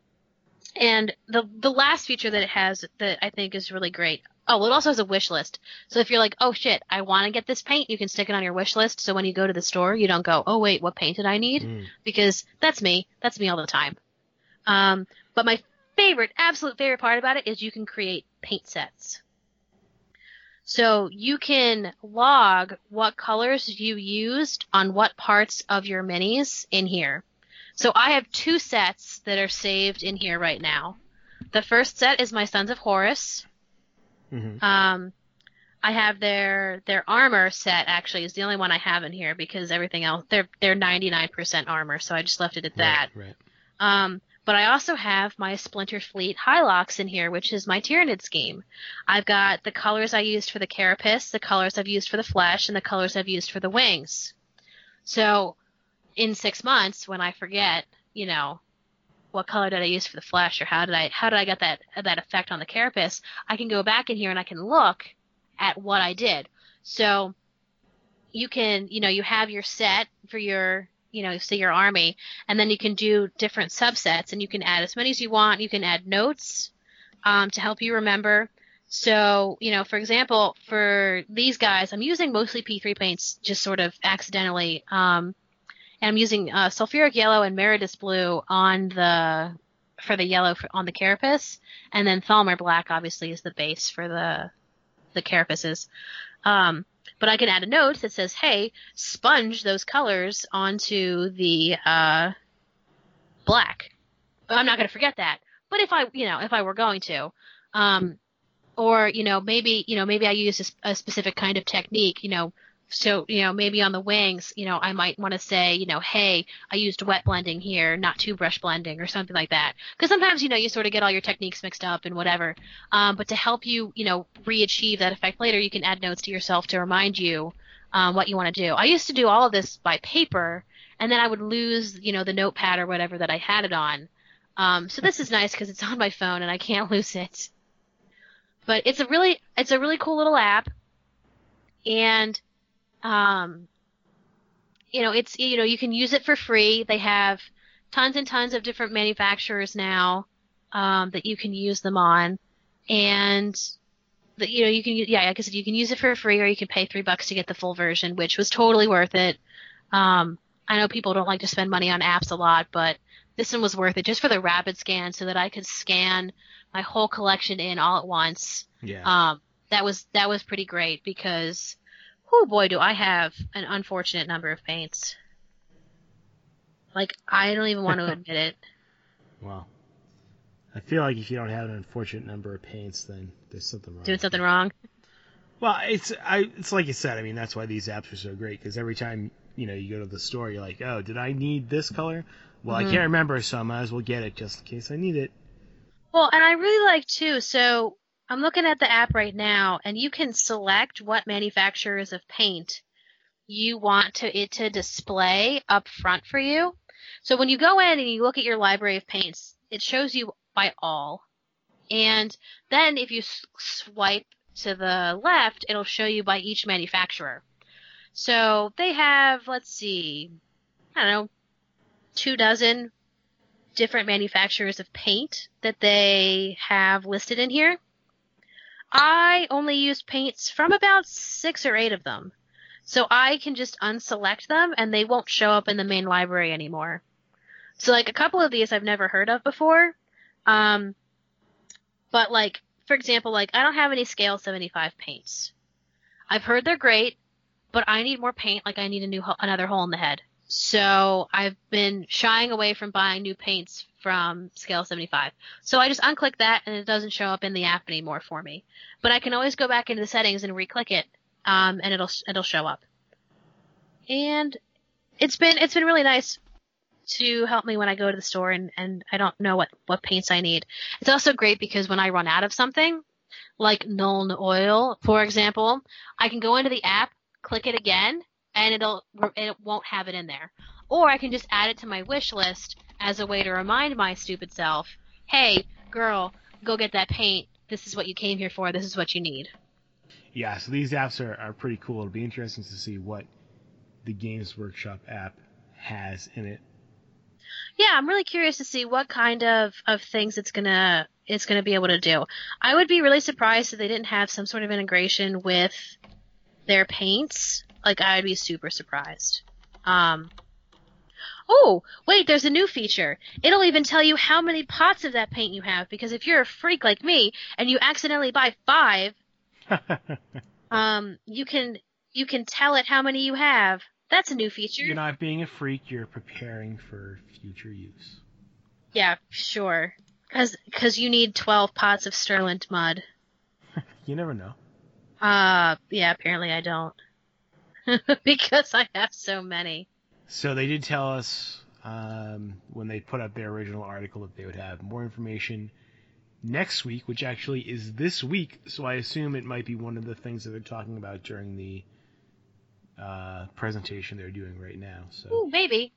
and the the last feature that it has that I think is really great. Oh, it also has a wish list. So if you're like, oh shit, I want to get this paint, you can stick it on your wish list. So when you go to the store, you don't go, oh wait, what paint did I need? Mm. Because that's me. That's me all the time. Um, but my favorite, absolute favorite part about it is you can create paint sets. So you can log what colors you used on what parts of your minis in here. So I have two sets that are saved in here right now. The first set is my Sons of Horus. Mhm. Um, I have their their armor set actually is the only one I have in here because everything else they're they're 99% armor, so I just left it at that. Right, right. Um, but I also have my Splinter Fleet Hylocks in here, which is my Tyranid scheme. I've got the colors I used for the carapace, the colors I've used for the flesh, and the colors I've used for the wings. So, in six months, when I forget, you know, what color did I use for the flesh, or how did I how did I get that that effect on the carapace, I can go back in here and I can look at what I did. So, you can, you know, you have your set for your you know, say your army, and then you can do different subsets, and you can add as many as you want. You can add notes um, to help you remember. So, you know, for example, for these guys, I'm using mostly P3 paints just sort of accidentally. Um, and I'm using uh, sulfuric yellow and Meredius blue on the for the yellow for, on the carapace, and then Thamar black obviously is the base for the the carapaces. Um, but I can add a note that says, "Hey, sponge those colors onto the uh, black." I'm not going to forget that. But if I, you know, if I were going to, um, or you know, maybe you know, maybe I use a specific kind of technique, you know. So, you know, maybe on the wings, you know, I might want to say, you know, hey, I used wet blending here, not two brush blending or something like that. Because sometimes, you know, you sort of get all your techniques mixed up and whatever. Um, but to help you, you know, re-achieve that effect later, you can add notes to yourself to remind you um, what you want to do. I used to do all of this by paper, and then I would lose, you know, the notepad or whatever that I had it on. Um, so this is nice because it's on my phone and I can't lose it. But it's a really, it's a really cool little app, and um, you know, it's you know, you can use it for free. They have tons and tons of different manufacturers now um, that you can use them on, and the, you know, you can yeah, like I said, you can use it for free, or you can pay three bucks to get the full version, which was totally worth it. Um, I know people don't like to spend money on apps a lot, but this one was worth it just for the rapid scan, so that I could scan my whole collection in all at once. Yeah. Um, that was that was pretty great because, oh boy, do I have an unfortunate number of paints. Like I don't even want to admit it. Wow. I feel like if you don't have an unfortunate number of paints, then there's something wrong. Doing something wrong. Well, it's I it's like you said. I mean, that's why these apps are so great because every time you know you go to the store, you're like, oh, did I need this color? Well, Mhm. I can't remember, so I might as well get it just in case I need it. Well, and I really like too. So I'm looking at the app right now, and you can select what manufacturers of paint you want to it to display up front for you. So when you go in and you look at your library of paints, it shows you by all. And then if you swipe to the left, it'll show you by each manufacturer. So they have, let's see, I don't know, two dozen different manufacturers of paint that they have listed in here. I only use paints from about six or eight of them. So I can just unselect them and they won't show up in the main library anymore. So like a couple of these I've never heard of before. Um, but like, for example, like I don't have any scale 75 paints. I've heard they're great, but I need more paint. Like I need a new, ho- another hole in the head. So I've been shying away from buying new paints from scale 75. So I just unclick that and it doesn't show up in the app anymore for me. But I can always go back into the settings and re-click it, um, and it'll it'll show up. And it's been it's been really nice to help me when I go to the store and, and I don't know what, what paints I need. It's also great because when I run out of something, like Nuln Oil, for example, I can go into the app, click it again, and it'll it won't have it in there. Or I can just add it to my wish list as a way to remind my stupid self, hey, girl, go get that paint. This is what you came here for. This is what you need. Yeah, so these apps are, are pretty cool. It'll be interesting to see what the Games Workshop app has in it. Yeah, I'm really curious to see what kind of, of things it's gonna it's gonna be able to do. I would be really surprised if they didn't have some sort of integration with their paints. Like I'd be super surprised. Um, oh, wait, there's a new feature. It'll even tell you how many pots of that paint you have because if you're a freak like me and you accidentally buy five, um, you can you can tell it how many you have. That's a new feature. You're not being a freak. You're preparing for future use. Yeah, sure. Cause, cause you need 12 pots of Stirland mud. You never know. Uh, yeah, apparently I don't. because I have so many. So they did tell us um, when they put up their original article that they would have more information next week, which actually is this week. So I assume it might be one of the things that they're talking about during the uh, presentation they're doing right now. So Ooh, maybe.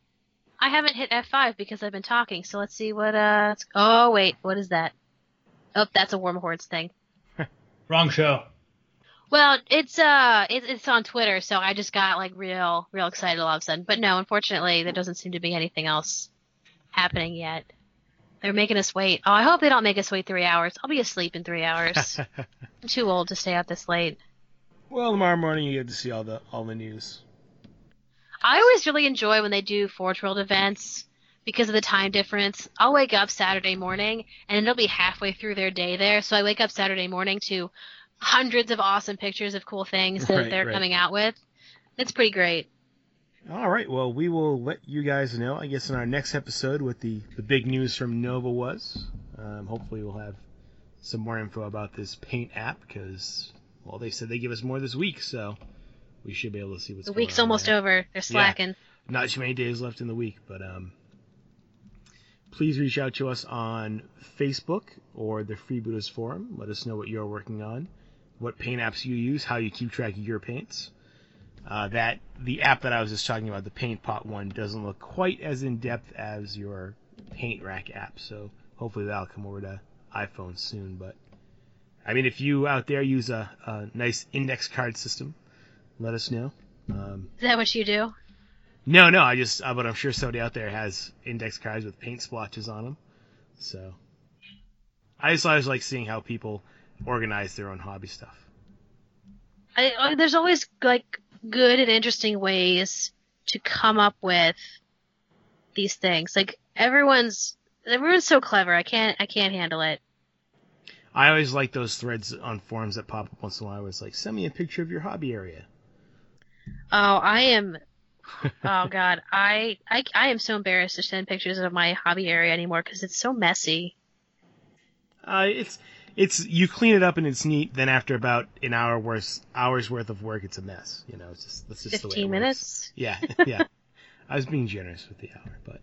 I haven't hit F5 because I've been talking, so let's see what, uh, oh wait, what is that? Oh, that's a Warmahordes thing. Wrong show. Well, it's, uh, it, it's on Twitter, so I just got, like, real, real excited all of a sudden. But no, unfortunately, there doesn't seem to be anything else happening yet. They're making us wait. Oh, I hope they don't make us wait three hours. I'll be asleep in three hours. I'm too old to stay out this late. well, tomorrow morning you get to see all the all the news. I always really enjoy when they do Forge World events because of the time difference. I'll wake up Saturday morning and it'll be halfway through their day there. So I wake up Saturday morning to hundreds of awesome pictures of cool things that Right, they're right. coming out with. It's pretty great. All right. Well, we will let you guys know, I guess, in our next episode what the, the big news from Nova was. Um, hopefully, we'll have some more info about this Paint app because, well, they said they give us more this week, so we should be able to see what's The week's almost there. over. They're slacking. Not too many days left in the week, but um, please reach out to us on Facebook or the Freebooters Forum. Let us know what you're working on, what paint apps you use, how you keep track of your paints. Uh, that the app that I was just talking about, the Paint Pot one, doesn't look quite as in depth as your Paint Rack app. So hopefully that'll come over to iPhone soon. But I mean, if you out there use a, a nice index card system, let us know. Um, Is that what you do? no, no, I just, uh, but I'm sure somebody out there has index cards with paint splotches on them. So, I just always like seeing how people organize their own hobby stuff. I, I, there's always like good and interesting ways to come up with these things. Like everyone's everyone's so clever. I can't I can't handle it. I always like those threads on forums that pop up once in a while. Where it's like, send me a picture of your hobby area. Oh, I am. Oh God, I, I I am so embarrassed to send pictures of my hobby area anymore because it's so messy. Uh, it's, it's you clean it up and it's neat. Then after about an hour worth hours worth of work, it's a mess. You know, it's just that's just the way it Fifteen works. minutes. Yeah, yeah. I was being generous with the hour, but.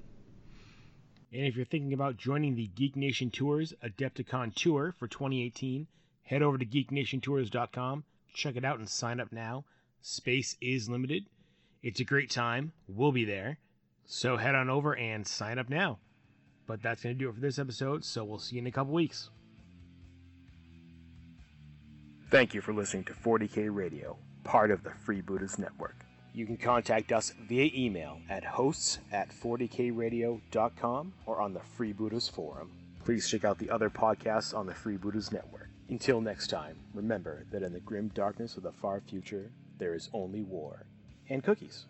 And if you're thinking about joining the Geek Nation Tours Adepticon Tour for 2018, head over to geeknationtours.com, check it out, and sign up now. Space is limited. It's a great time. We'll be there. So head on over and sign up now. But that's going to do it for this episode, so we'll see you in a couple weeks. Thank you for listening to 40K Radio, part of the Free Freebooters Network. You can contact us via email at hosts at 40kradio.com or on the Free Freebooters Forum. Please check out the other podcasts on the Free Freebooters Network. Until next time, remember that in the grim darkness of the far future, there is only war. and cookies.